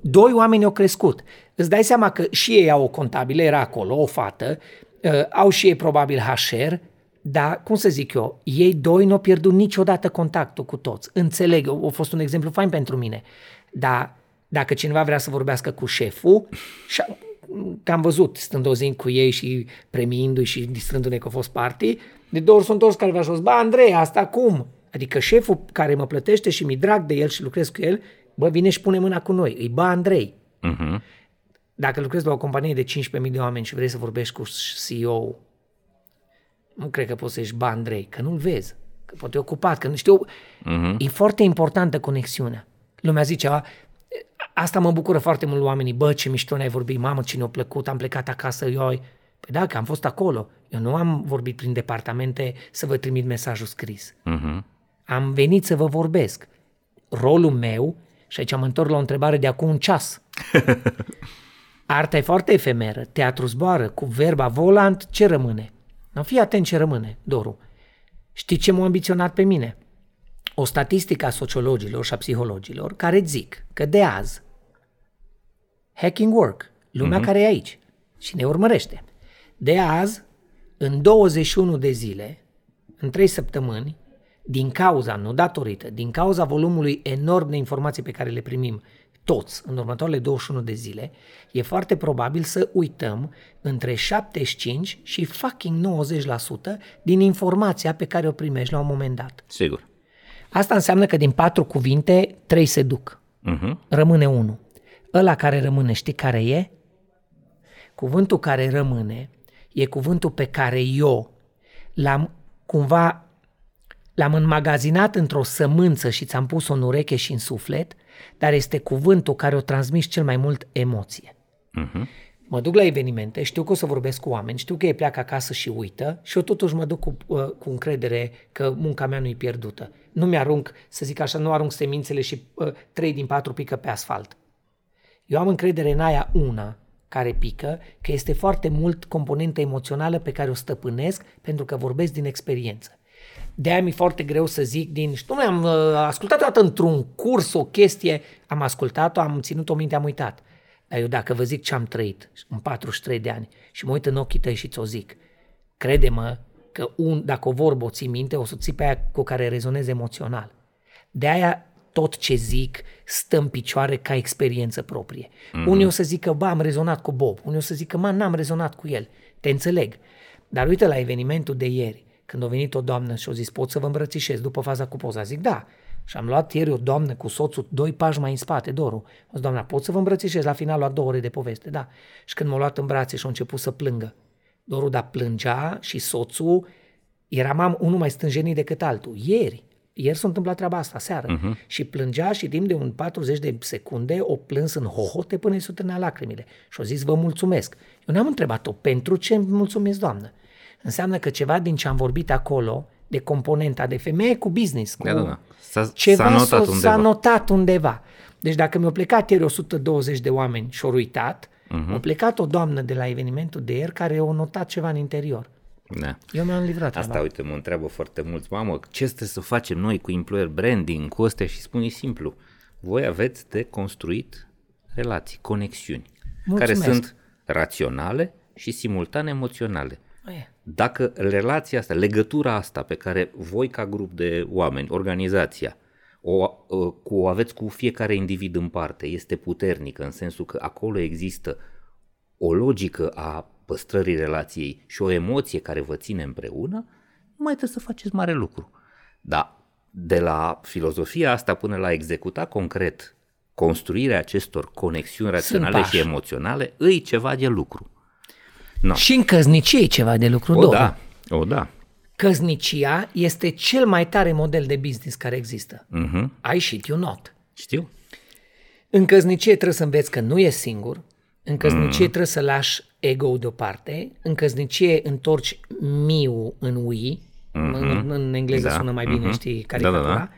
doi oameni au crescut. Îți dai seama că și ei au o contabilă, era acolo, o fată, uh, au și ei probabil HR, dar, cum să zic eu, ei doi nu au pierdut niciodată contactul cu toți. Înțeleg, a fost un exemplu fain pentru mine. Dar dacă cineva vrea să vorbească cu șeful, și că am văzut, stând o zi cu ei și premiindu-i și distrându-ne că a fost party, de două ori sunt toți care v-a spus, bă, Andrei, asta cum? Adică șeful care mă plătește și mi drag de el și lucrez cu el, bă, vine și pune mâna cu noi. Îi bă, Andrei. Uh-huh. Dacă lucrezi la o companie de 15.000 de oameni și vrei să vorbești cu CEO, nu cred că poți să ieși, bă, Andrei, că nu-l vezi. Că poate e ocupat, că nu știu. Uh-huh. E foarte importantă conexiunea. Lumea zice, a, asta mă bucură foarte mult oamenii, bă, ce mișto ne-ai vorbit, mamă, ce ne-a plăcut, am plecat acasă, eu ai... Păi da, că am fost acolo. Eu nu am vorbit prin departamente să vă trimit mesajul scris. Uh-huh. Am venit să vă vorbesc. Rolul meu, și aici mă întorc la o întrebare de acum un ceas. [LAUGHS] Arta e foarte efemeră, teatru zboară, cu verba volant, ce rămâne? Nu fii atent ce rămâne, Doru. Știi ce m-a ambiționat pe mine? O statistică a sociologilor și a psihologilor care zic că de azi hacking work, lumea uh-huh. care e aici și ne urmărește, de azi, în 21 de zile, în 3 săptămâni, din cauza, nu datorită, din cauza volumului enorm de informații pe care le primim toți în următoarele 21 de zile, e foarte probabil să uităm între 75 și fucking 90% din informația pe care o primești la un moment dat. Sigur. Asta înseamnă că din patru cuvinte, trei se duc. Uh-huh. Rămâne unul. Ăla care rămâne, știi care e? Cuvântul care rămâne e cuvântul pe care eu l-am cumva l-am înmagazinat într-o sămânță și ți-am pus-o în ureche și în suflet, dar este cuvântul care o transmis cel mai mult emoție. Uh-huh. Mă duc la evenimente, știu că o să vorbesc cu oameni, știu că ei pleacă acasă și uită și eu totuși mă duc cu, uh, cu încredere că munca mea nu e pierdută. Nu mi-arunc, să zic așa, nu arunc semințele și uh, trei din patru pică pe asfalt. Eu am încredere în aia una care pică, că este foarte mult componentă emoțională pe care o stăpânesc pentru că vorbesc din experiență. De aia mi-e foarte greu să zic din... Și nu am uh, ascultat o dată într-un curs o chestie, am ascultat-o, am ținut-o minte, am uitat. Dar eu dacă vă zic ce am trăit în 43 de ani și mă uit în ochii tăi și ți-o zic, crede-mă că un, dacă o vorbă o ții minte, o să ții pe aia cu care rezonezi emoțional. De aia tot ce zic stă în picioare ca experiență proprie. Mm-hmm. Unii o să zică, ba, am rezonat cu Bob. Unii o să zică, man, n-am rezonat cu el. Te înțeleg. Dar uite la evenimentul de ieri, când a venit o doamnă și a zis, pot să vă îmbrățișez după faza cu poza? Zic, da. Și am luat ieri o doamnă cu soțul doi pași mai în spate, Doru. O zis, doamna, pot să vă îmbrățișez la finalul a două ore de poveste? Da. Și când m-a luat în brațe și a început să plângă. Doru, dar plângea și soțul era mam unul mai stânjenit decât altul. Ieri, ieri s-a întâmplat treaba asta, seară. Uh-huh. Și plângea și timp de un 40 de secunde o plâns în hohote până îi sutânea lacrimile. Și a zis, vă mulțumesc. Eu n-am întrebat-o, pentru ce îmi mulțumesc, doamnă? Înseamnă că ceva din ce am vorbit acolo, de componenta de femeie cu business, cu Da, da, da. S-a, ceva s-a notat s-a, undeva. s-a notat undeva. Deci dacă mi-au plecat ieri 120 de oameni și au uitat, Mhm. uh-huh. a plecat o doamnă de la evenimentul de ieri care a notat ceva în interior. Da. Eu mi-am livrat Asta, treaba. uite, mă întreabă foarte mulți, mamă, ce este să facem noi cu employer branding, cu astea și spune simplu, voi aveți de construit relații, conexiuni, Mulțumesc. care sunt raționale și simultan emoționale. E, Dacă relația asta, legătura asta pe care voi ca grup de oameni, organizația, o, o, cu, o aveți cu fiecare individ în parte, este puternică în sensul că acolo există o logică a păstrării relației și o emoție care vă ține împreună, nu mai trebuie să faceți mare lucru. Dar de la filozofia asta până la executa concret construirea acestor conexiuni raționale și pași. emoționale, îi ceva de lucru. No. Și în căznicie e ceva de lucru, O Doru. da, o da. Căznicia este cel mai tare model de business care există. Uh-huh. I shit you not. Știu. În căznicie trebuie să înveți că nu e singur, în căznicie mm. trebuie să lași ego deoparte, în căznicie întorci miu în we, mm-hmm. în, în engleză Da, sună mai bine, mhm. știi, Da, caricatura. da, da.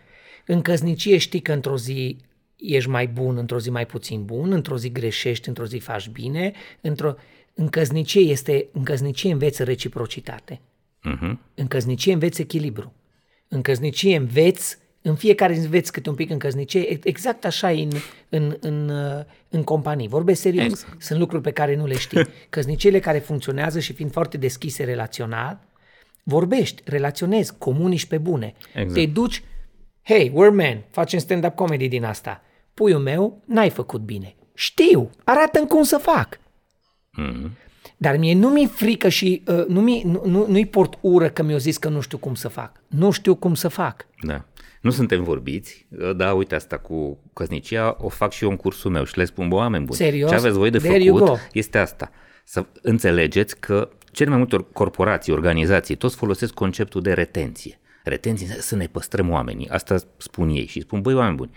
În căznicie știi că într-o zi ești mai bun, într-o zi mai puțin bun, într-o zi greșești, într-o zi faci bine, într-o... În căznicie, este, în căznicie înveți reciprocitate. Uh-huh. În căznicie înveți echilibru. În căznicie înveți, în fiecare zi înveți câte un pic în căznicie, e- exact așa e în, în, în, uh, în companii. Vorbesc serios. Exact. Sunt lucruri pe care nu le știi. [LAUGHS] Căzniciile care funcționează și fiind foarte deschise relațional, vorbești, relaționezi, comunici pe bune. Exact. Te duci, hey, we're men, facem stand-up comedy din asta. Puiul meu, n-ai făcut bine. Știu, arată cum să fac. Dar mie nu mi-e frică și uh, nu, mi, nu, nu, nu-i port ură că mi-au zis că nu știu cum să fac. Nu știu cum să fac. Da. Nu suntem vorbiți, dar uite asta cu căsnicia o fac și eu în cursul meu și le spun, bă, oameni buni, Serios? ce aveți voi de There you făcut go. este asta. Să înțelegeți că cele mai multe corporații, organizații, toți folosesc conceptul de retenție. Retenție înseamnă să ne păstrăm oamenii. Asta spun ei și spun, băi, oameni buni,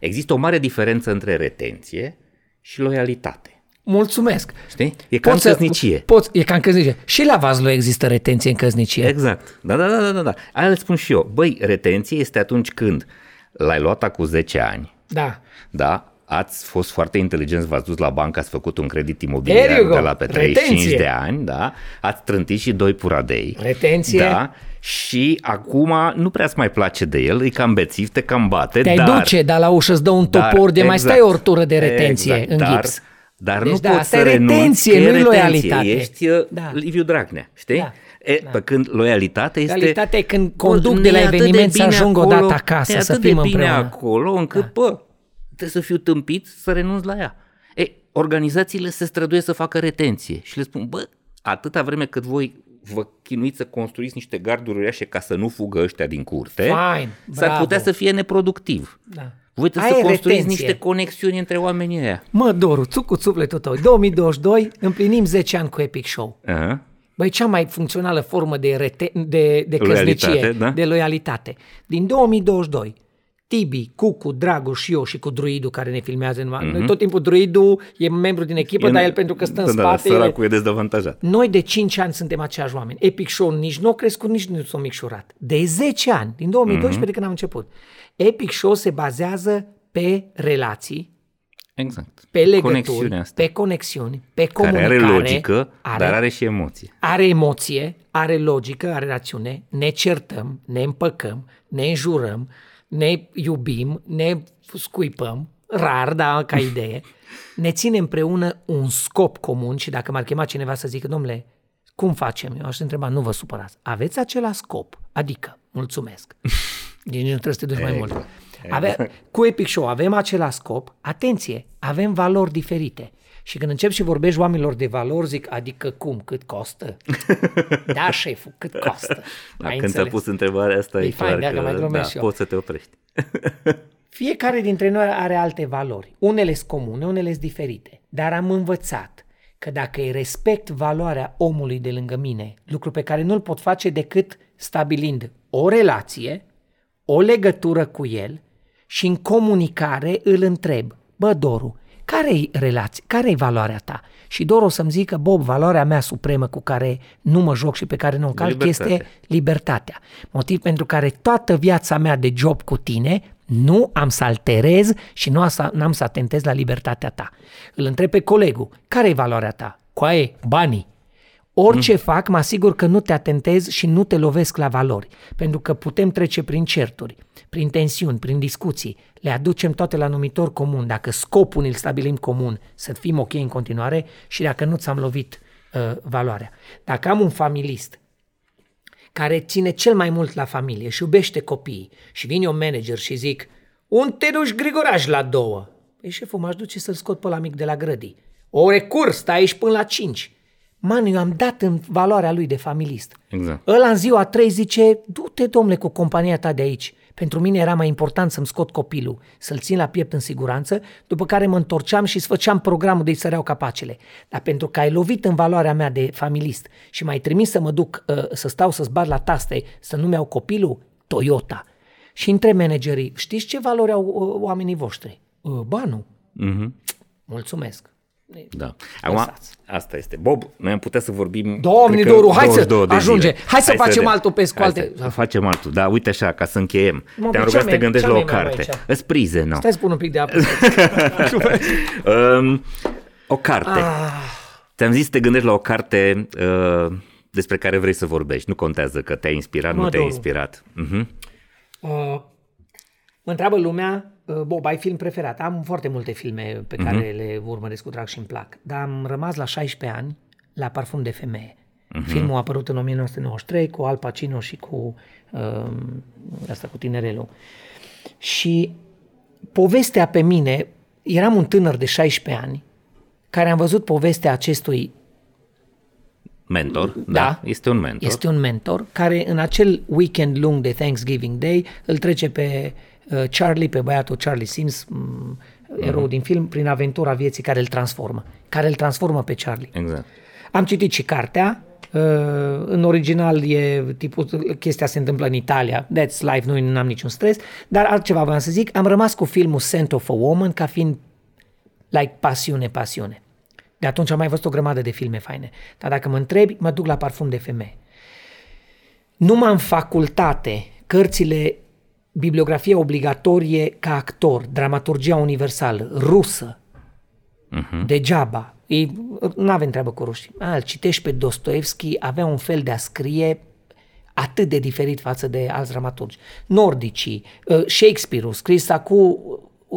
există o mare diferență între retenție și loialitate. Mulțumesc. Știi? E ca în căsnicie. Poți, e ca în căsnicie. Și la Vazlo există retenție în căsnicie. Exact. Da, da, da, da, da, da. Aia le spun și eu. Băi, retenție este atunci când l-ai luat acum 10 ani, Da. da, ați fost foarte inteligenți, v-ați dus la bancă, ați făcut un credit There imobiliar you go. de la pe 35 Retenție. de ani, da, ați trântit și doi puradei. Retenție. Da, și acum nu prea îți mai place de el, e cam bețiv, te cam bate, Te-ai dar... duce, dar la ușă îți dă un dar- topor de mai stai o ortură de retenție exact, în dar, gips. Dar Deci nu da, poți asta să e renunți, retenție, că e nu-i retenție. loialitate. Ești uh, Da. Liviu Dragnea, știi? Da. E, pe când loialitatea este... Loialitatea e când Bă, conduc de la ne-e atât eveniment să bine ajung acolo, odată acasă, ne-e să atât fim de bine împreună. acolo încât, da. bă, trebuie să fiu tâmpit să renunț la ea. E, organizațiile se străduie să facă retenție și le spun, bă, atâta vreme cât voi vă chinuiți să construiți niște garduri uriașe ca să nu fugă ăștia din curte, Fine, s-ar bravo. putea să fie neproductiv. Da. Voi trebuie Aia să e construiți retenție. niște conexiuni între oamenii ăia. Mă, Doru, țuc cu sufletul tău. 2022 împlinim 10 ani cu Epic Show. Aha. Băi, cea mai funcțională formă de, rete- de, de Loialitate, căsnicie, da. de loialitate. Din 2022, Tibi, Cucu, Dragu și eu și cu druidul care ne filmează. Mm-hmm. Noi tot timpul druidul e membru din echipă, Mhm. E- dar el pentru că stă în da, da, spate... e- săracul e dezavantajat. Noi de 5 ani suntem aceiași oameni. Epic Show nici nu a crescut, nici nu s-a micșorat. De 10 ani, din 2012 Mhm. de când am început. Epic Show se bazează pe relații, Exact. pe legături, Conexiunea asta. pe conexiuni, pe care comunicare. are logică, are, dar are și emoție. are emoție, are logică, are rațiune, ne certăm, ne împăcăm, ne înjurăm, ne iubim, ne scuipăm, rar, da, ca [LAUGHS] idee, ne ține împreună un scop comun și dacă m-ar chema cineva să zică, domnule, cum facem? Eu aș întreba, nu vă supărați. Aveți același scop, adică, mulțumesc. [LAUGHS] Nici nu trebuie să te duci mai mult. Ave- cu Epic Show avem același scop, atenție, avem valori diferite. Și când încep și vorbești oamenilor de valori, zic, adică cum, cât costă? [LAUGHS] da, șeful, cât costă? Da, Ai când ți-a înțeles? pus întrebarea asta, e, E fain, clar dacă mai că da, glumesc și eu. poți să te oprești. [LAUGHS] Fiecare dintre noi are alte valori. Unele sunt comune, unele sunt diferite. Dar am învățat că dacă îi respect valoarea omului de lângă mine, lucru pe care nu-l pot face decât stabilind o relație, o legătură cu el și în comunicare îl întreb, bă, Doru, care-i relație, care-i valoarea ta? Și Doru o să-mi zică, Bob, valoarea mea supremă cu care nu mă joc și pe care nu o încalc Libertate. este libertatea. Motiv pentru care toată viața mea de job cu tine nu am să alterez și nu am să atentez la libertatea ta. Îl întreb pe colegul, care e valoarea ta? Coaie, banii. Orice mm. fac, mă asigur că nu te atentez și nu te lovesc la valori, pentru că putem trece prin certuri, prin tensiuni, prin discuții, le aducem toate la numitor comun, dacă scopul îl stabilim comun, să fim ok în continuare și dacă nu ți-am lovit uh, valoarea. Dacă am un familist care ține cel mai mult la familie și iubește copiii și vine un manager și zic un te duci Grigoraș la două. Păi șeful, m-aș duce să-l scot pe la mic de la grădii. Ore curs, stai aici până la cinci. Man, eu am dat în valoarea lui de familist. Exact. Ăla în ziua a trei zice, du-te, domnule, cu compania ta de aici. Pentru mine era mai important să-mi scot copilul, să-l țin la piept în siguranță, după care mă întorceam și îți făceam programul de-i săreau capacele. Dar pentru că ai lovit în valoarea mea de familist și m-ai trimis să mă duc uh, să stau să-ți bat la taste, să nu-mi iau copilul, Toyota. Și între managerii, știți ce valori au uh, oamenii voștri? Uh, banul. Mhm. Mulțumesc. Da. Acum, Lăsați. asta este. Bob, noi am putea să vorbim... Doamne, cred că Doru, hai să 22 de ajunge. zile. Hai să facem vedem. altul pe Hai scoalte. Să, să facem altul. Da, uite așa, ca să încheiem. Mă, Te-am ce rugat să te am- gândești ce la o am mai carte. aici? Îți prize, nu? Stai să pun un pic de apă. [LAUGHS] Um, o carte. Ah. Ți-am zis să te gândești la o carte uh, despre care vrei să vorbești. Nu contează că te-a inspirat, Mă, nu te-a Doru. inspirat. Mhm. Uh, mă întreabă lumea, uh, Bob, ai film preferat? Am foarte multe filme pe care Mhm. le urmăresc cu drag și îmi plac, dar am rămas la 16 ani la Parfum de femeie. Filmul a apărut în 1993 cu Al Pacino și cu uh, asta cu tinerelul. Și povestea pe mine, eram un tânăr de 16 ani care am văzut povestea acestui Mentor, da. Da. Este un mentor. Este un mentor care în acel weekend lung de Thanksgiving Day îl trece pe uh, Charlie, pe băiatul Charlie Sims, m- erou din film, prin aventura vieții care îl transformă, care îl transformă pe Charlie. Exact. Am citit și cartea, uh, în original e tipul, chestia se întâmplă în Italia, that's life, nu nu am niciun stres, dar altceva vreau să zic, am rămas cu filmul Scent of a Woman ca fiind like pasiune, pasiune. De atunci am mai văzut o grămadă de filme faine. Dar dacă mă întrebi, mă duc la parfum de femeie. Numai în facultate, cărțile, bibliografie obligatorie ca actor, dramaturgia universală, rusă, uh-huh. degeaba. Nu avem treabă cu rușii. A, îl citești pe Dostoevski, avea un fel de a scrie atât de diferit față de alți dramaturgi. Nordicii, uh, Shakespeare-ul, scris acum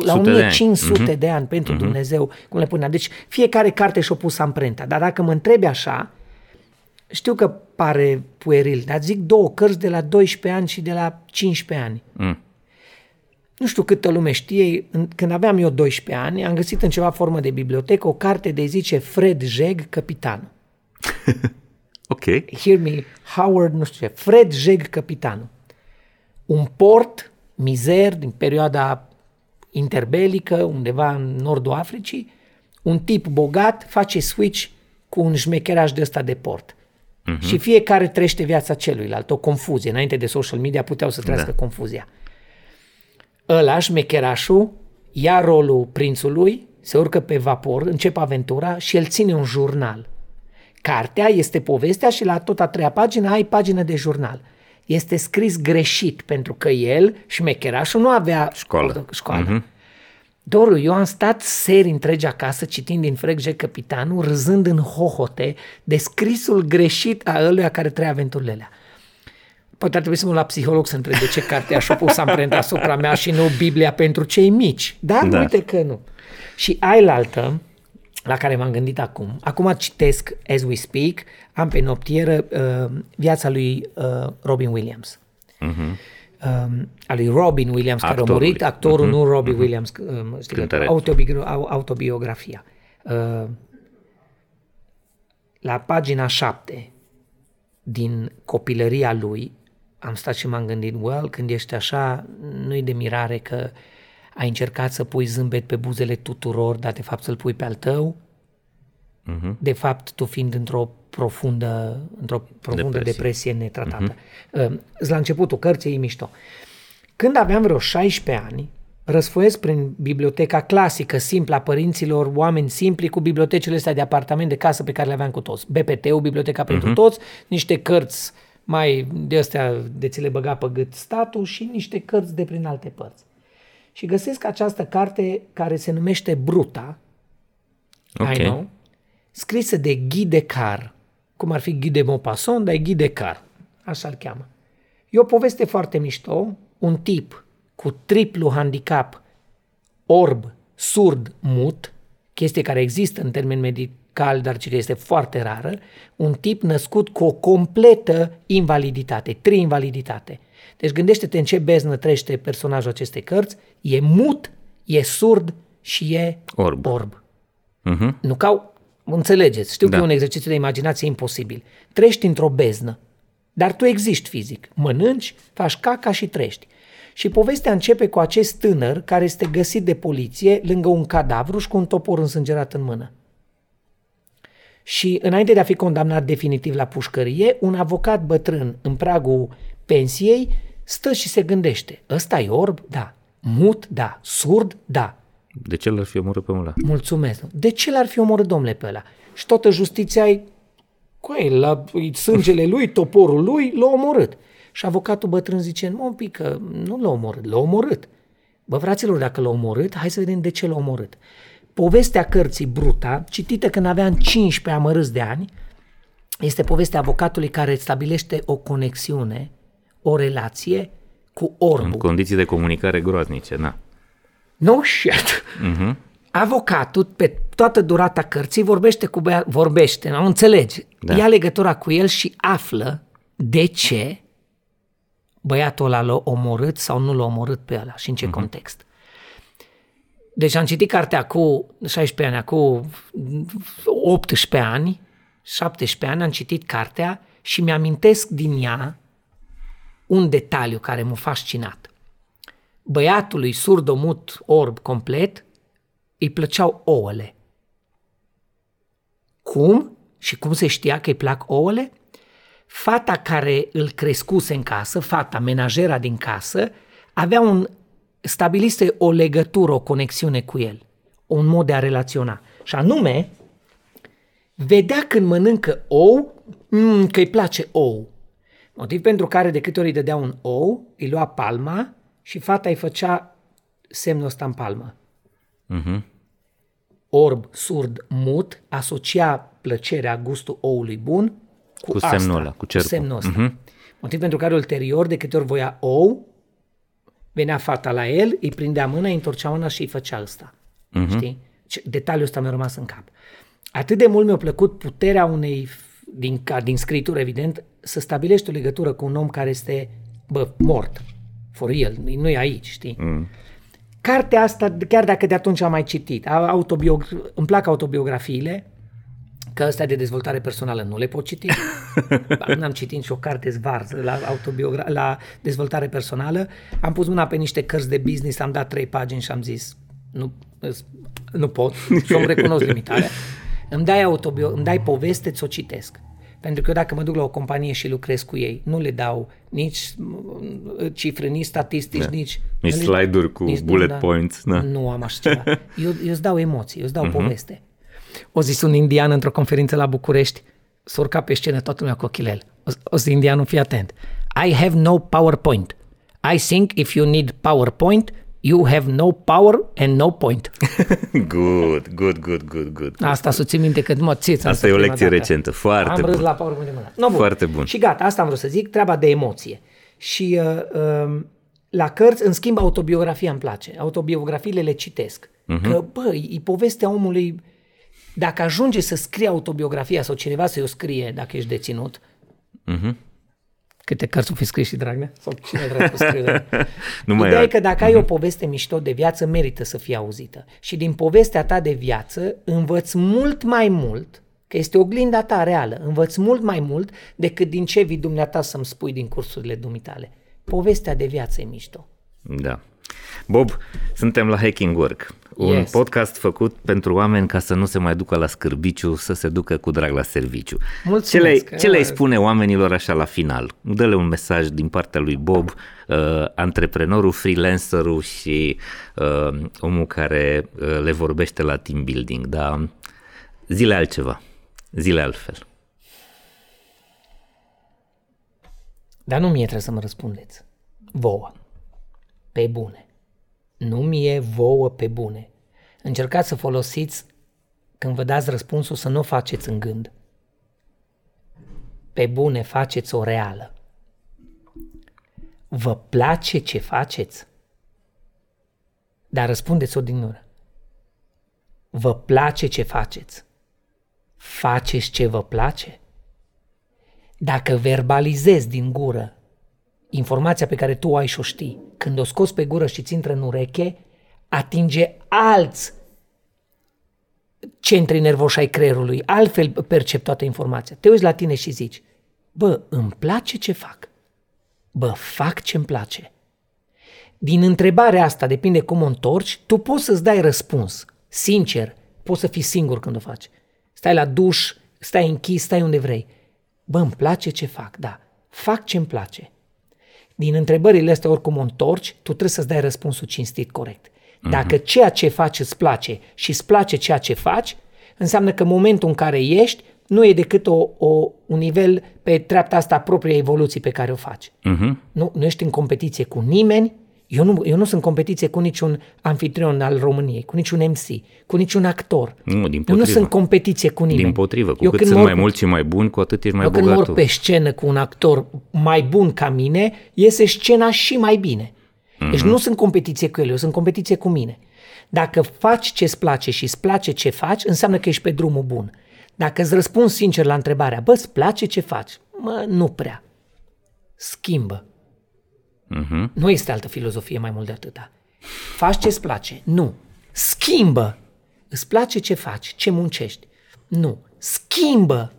la Sute de ani. 1500 de ani pentru Dumnezeu, cum le punea. Deci fiecare carte și-o pus amprenta. Dar dacă mă întrebi așa, știu că pare pueril, dar zic două cărți de la 12 ani și de la 15 ani. Mm. Nu știu câtă lume știe, în- când aveam eu 12 ani, am găsit în ceva formă de bibliotecă o carte de zice Fred Jeg, capitanul. [LAUGHS] Ok. Hear me, Howard, nu știu ce, Fred Jeg, capitanul. Un port mizer din perioada interbelică, undeva în nordul Africii, un tip bogat face switch cu un șmecheraj de ăsta de port. Uh-huh. Și fiecare trăiește viața celuilalt, o confuzie. Înainte de social media puteau să trăiască da. confuzia. Ăla, șmecherașul, ia rolul prințului, se urcă pe vapor, începe aventura și el ține un jurnal. Cartea este povestea și la tot a treia pagină ai pagină de jurnal. Este scris greșit pentru că el, șmecherașul, nu avea Școală. școală. Mm-hmm. Doru, eu am stat seri întregi acasă citind din Frecge Capitanul, râzând în hohote de scrisul greșit a ăluia care trăia aventurile alea. Poate ar trebui să mă la psiholog să întreb de ce carte așa pus amprenta [LAUGHS] asupra mea și nu Biblia pentru cei mici. Dar Da. da. uite că nu. Și ailaltă, la care m-am gândit acum, acum citesc as we speak, am pe noptieră uh, viața lui uh, Robin Williams. Uh-huh. Uh, a lui Robin Williams, care a Actorului. murit, actorul, uh-huh. nu Robbie uh-huh. Williams, uh, știi, Cântăreț. autobio- au- autobiografia. Uh, la pagina 7 din copilăria lui, am stat și m-am gândit, well, când ești așa, nu-i de mirare că ai încercat să pui zâmbet pe buzele tuturor, dar de fapt să-l pui pe al tău, uh-huh. de fapt tu fiind într-o profundă, într-o profundă Depresie. depresie, depresie netratată. Uh-huh. La începutul cărții e mișto. Când aveam vreo 16 ani, răsfoiesc prin biblioteca clasică, simplă a părinților, oameni simpli, cu bibliotecile astea de apartament, de casă pe care le aveam cu toți. BPT-ul, Biblioteca pentru toți, niște cărți mai de astea de ți le băga pe gât statul și niște cărți de prin alte părți. Și găsesc această carte care se numește Bruta, Ok. I know, scrisă de Guy Descartes, cum ar fi Guy de Maupassant, dar e Guy Descartes, așa-l cheamă. E o poveste foarte mișto, un tip cu triplu handicap, orb, surd, mut, chestie care există în termen medical, dar ce că este foarte rară, un tip născut cu o completă invaliditate, tri-invaliditate. Deci gândește-te în ce beznă trăiește personajul acestei cărți, e mut, e surd și e Orb. orb. Mhm. Nu ca înțelegeți, știu Da. că e un exercițiu de imaginație imposibil. Trești într-o beznă, dar tu existi fizic. Mănânci, faci caca și trești. Și povestea începe cu acest tânăr care este găsit de poliție lângă un cadavru și cu un topor însângerat în mână. Și înainte de a fi condamnat definitiv la pușcărie, un avocat bătrân în pragul pensiei stă și se gândește. Ăsta e orb? Da. Mut? Da. Surd? Da. De ce l-ar fi omorât pe ăla? Mulțumesc. De ce l-ar fi omorât domnule pe ăla? Și toată justiția e cu el, la sângele lui, toporul lui, l-a omorât. Și avocatul bătrân zice, mă, un pic, că nu l-a omorât, l-a omorât. Bă, fraților, dacă l-a omorât, hai să vedem de ce l-a omorât. Povestea cărții Bruta, citită când aveam 15 amărâți de ani, este povestea avocatului care stabilește o conexiune, o relație cu În orbul. condiții de comunicare groaznice, na. No shit. Mhm. Avocatul, pe toată durata cărții, vorbește cu băiat, vorbește, nu înțelegi. Da. Da. Ia legătura cu el și află de ce băiatul ăla l-a omorât sau nu l-a omorât pe ăla și în ce uh-huh. context. Deci am citit cartea cu 16 ani, cu 18 ani, 17 ani, am citit cartea și mi-amintesc din ea un detaliu care m-a fascinat. Băiatului surdomut orb complet îi plăceau ouăle. Cum? Și cum se știa că îi plac ouăle? Fata care îl crescuse în casă, fata, menajera din casă, avea un, stabilise o legătură, o conexiune cu el, un mod de a relaționa. Și anume, vedea când mănâncă ou, mm, că îi place ou. Motiv pentru care de câte ori îi dădea un ou, îi lua palma și fata îi făcea semnul ăsta în palmă. Mhm. Orb, surd, mut, asocia plăcerea, gustul oului bun cu, Cu asta, semnul ăla, cu cercul. semnul ăsta. Motiv pentru care ulterior, de câte ori voia ou, venea fata la el, îi prindea mâna, îi întorcea mâna și îi făcea ăsta. Știi? Ce- Detaliul ăsta mi-a rămas în cap. Atât de mult mi-a plăcut puterea unei, f- din, ca, din scritură, evident, să stabilești o legătură cu un om care este, bă, mort. For real, nu e aici, știi? Mm. Cartea asta, chiar dacă de atunci am mai citit, a- autobiogra- îmi plac autobiografiile, că astea de dezvoltare personală nu le pot citi. [LAUGHS] Ba, N-am citit nici o carte zvarză la, autobiogra- la dezvoltare personală. Am pus mâna pe niște cărți de business, am dat trei pagini și am zis nu, îs- nu pot și îmi recunosc limitarea. [LAUGHS] Îmi dai, autobio- îmi dai poveste, ți-o citesc. Pentru că eu dacă mă duc la o companie și lucrez cu ei, nu le dau nici mm, cifre, nici statistici, Da. nici... Nici nu le- slide-uri cu bullet points, da. Nu am așa ceva. [LAUGHS] Eu, eu îți dau emoții, eu îți dau uh-huh. poveste. O zis un indian într-o conferință la București, s-a urcat pe scenă toată lumea cu ochilel. O, o zis indianul, fii atent. I have no PowerPoint. I think if you need PowerPoint, you have no power and no point. [LAUGHS] Good, good, good, good, good. Asta să ții minte că mă țiți. Asta e o lecție recentă, foarte Am râs bun. la PowerPoint de mână. No, bun. Foarte bun. Și gata, asta am vrut să zic, treaba de emoție. Și uh, uh, la cărți, în schimb, autobiografia îmi place. Autobiografiile le citesc. Mhm. Uh-huh. Că, bă, e povestea omului... Dacă ajunge să scrie autobiografia sau cineva să-i o scrie, dacă ești deținut, Mhm. Câte cărți o fi scris și Dragnea? Sau cine dracu scrie? [LAUGHS] Nu mai Ideea ai- e că dacă ai o [LAUGHS] poveste mișto de viață, merită să fie auzită. Și din povestea ta de viață învăț mult mai mult, că este oglinda ta reală, învăț mult mai mult decât din ce vii dumneata să-mi spui din cursurile dumitale. Povestea de viață e mișto. Da. Bob, suntem la Hacking Work, un Yes. podcast făcut pentru oameni ca să nu se mai ducă la scârbiciu, să se ducă cu drag la serviciu. Mulțumesc. Ce le, ce le Uh, spune oamenilor așa la final? Dă-le un mesaj din partea lui Bob, uh, antreprenorul, freelancerul și uh, omul care uh, le vorbește la team building, dar zile altceva, zile altfel. Dar nu mie trebuie să mă răspundeți. Vouă. Pe bune. Nu mie vouă pe bune. Încercați să folosiți, când vă dați răspunsul, să nu o faceți în gând. Pe bune faceți o reală. Vă place ce faceți? Dar răspundeți-o din ură. Vă place ce faceți? Faceți ce vă place? Dacă verbalizezi din gură informația pe care tu o ai și o știi, când o scoți pe gură și ți intră în ureche, atinge alți centrii nervoși ai creierului, altfel percep toată informația. Te uiți la tine și zici, bă, îmi place ce fac. Bă, fac ce îmi place. Din întrebarea asta, depinde cum o întorci, tu poți să-ți dai răspuns. Sincer, poți să fii singur când o faci. Stai la duș, stai închis, stai unde vrei. Bă, îmi place ce fac, da. Fac ce îmi place. Din întrebările astea, oricum o întorci, tu trebuie să-ți dai răspunsul cinstit corect. Dacă uh-huh. ceea ce faci îți place și îți place ceea ce faci, înseamnă că momentul în care ești nu e decât o, o, un nivel pe treapta asta proprie evoluții pe care o faci. Uh-huh. Nu, nu ești în competiție cu nimeni, eu nu, eu nu sunt în competiție cu niciun anfitrion al României, cu niciun MC, cu niciun actor. Nu, din eu nu sunt în competiție cu nimeni. Din potrivă, cu eu cât sunt mai mulți și mai buni, cu atât ești mai eu bogat. Eu când mor pe scenă cu un actor mai bun ca mine, iese scena și mai bine. Mm-hmm. Deci nu sunt competiție cu el, eu sunt competiție cu mine. Dacă faci ce-ți place și îți place ce faci, înseamnă că ești pe drumul bun. Dacă îți răspunzi sincer la întrebarea, bă, îți place ce faci? Mă, nu prea. Schimbă. Uh-huh. Nu este altă filozofie mai mult de atâta. Faci ce-ți place? Nu. Schimbă. Îți place ce faci, ce muncești? Nu. Schimbă.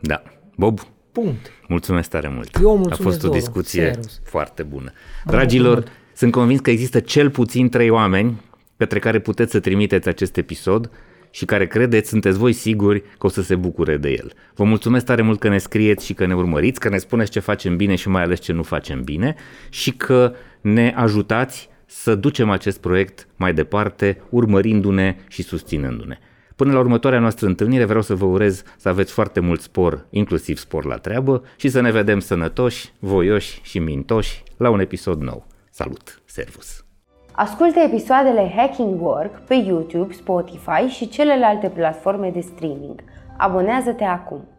Da. Bob, Punct. Mulțumesc tare mult. Eu mulțumesc A fost o două. discuție Serios. foarte bună. Dragilor, sunt convins că există cel puțin trei oameni către care puteți să trimiteți acest episod și care credeți, sunteți voi siguri că o să se bucure de el. Vă mulțumesc tare mult că ne scrieți și că ne urmăriți, că ne spuneți ce facem bine și mai ales ce nu facem bine și că ne ajutați să ducem acest proiect mai departe, urmărindu-ne și susținându-ne. Până la următoarea noastră întâlnire vreau să vă urez să aveți foarte mult spor, inclusiv spor la treabă și să ne vedem sănătoși, voioși și mintoși la un episod nou. Salut! Servus! Ascultă episoadele Hacking Work pe YouTube, Spotify și celelalte platforme de streaming. Abonează-te acum!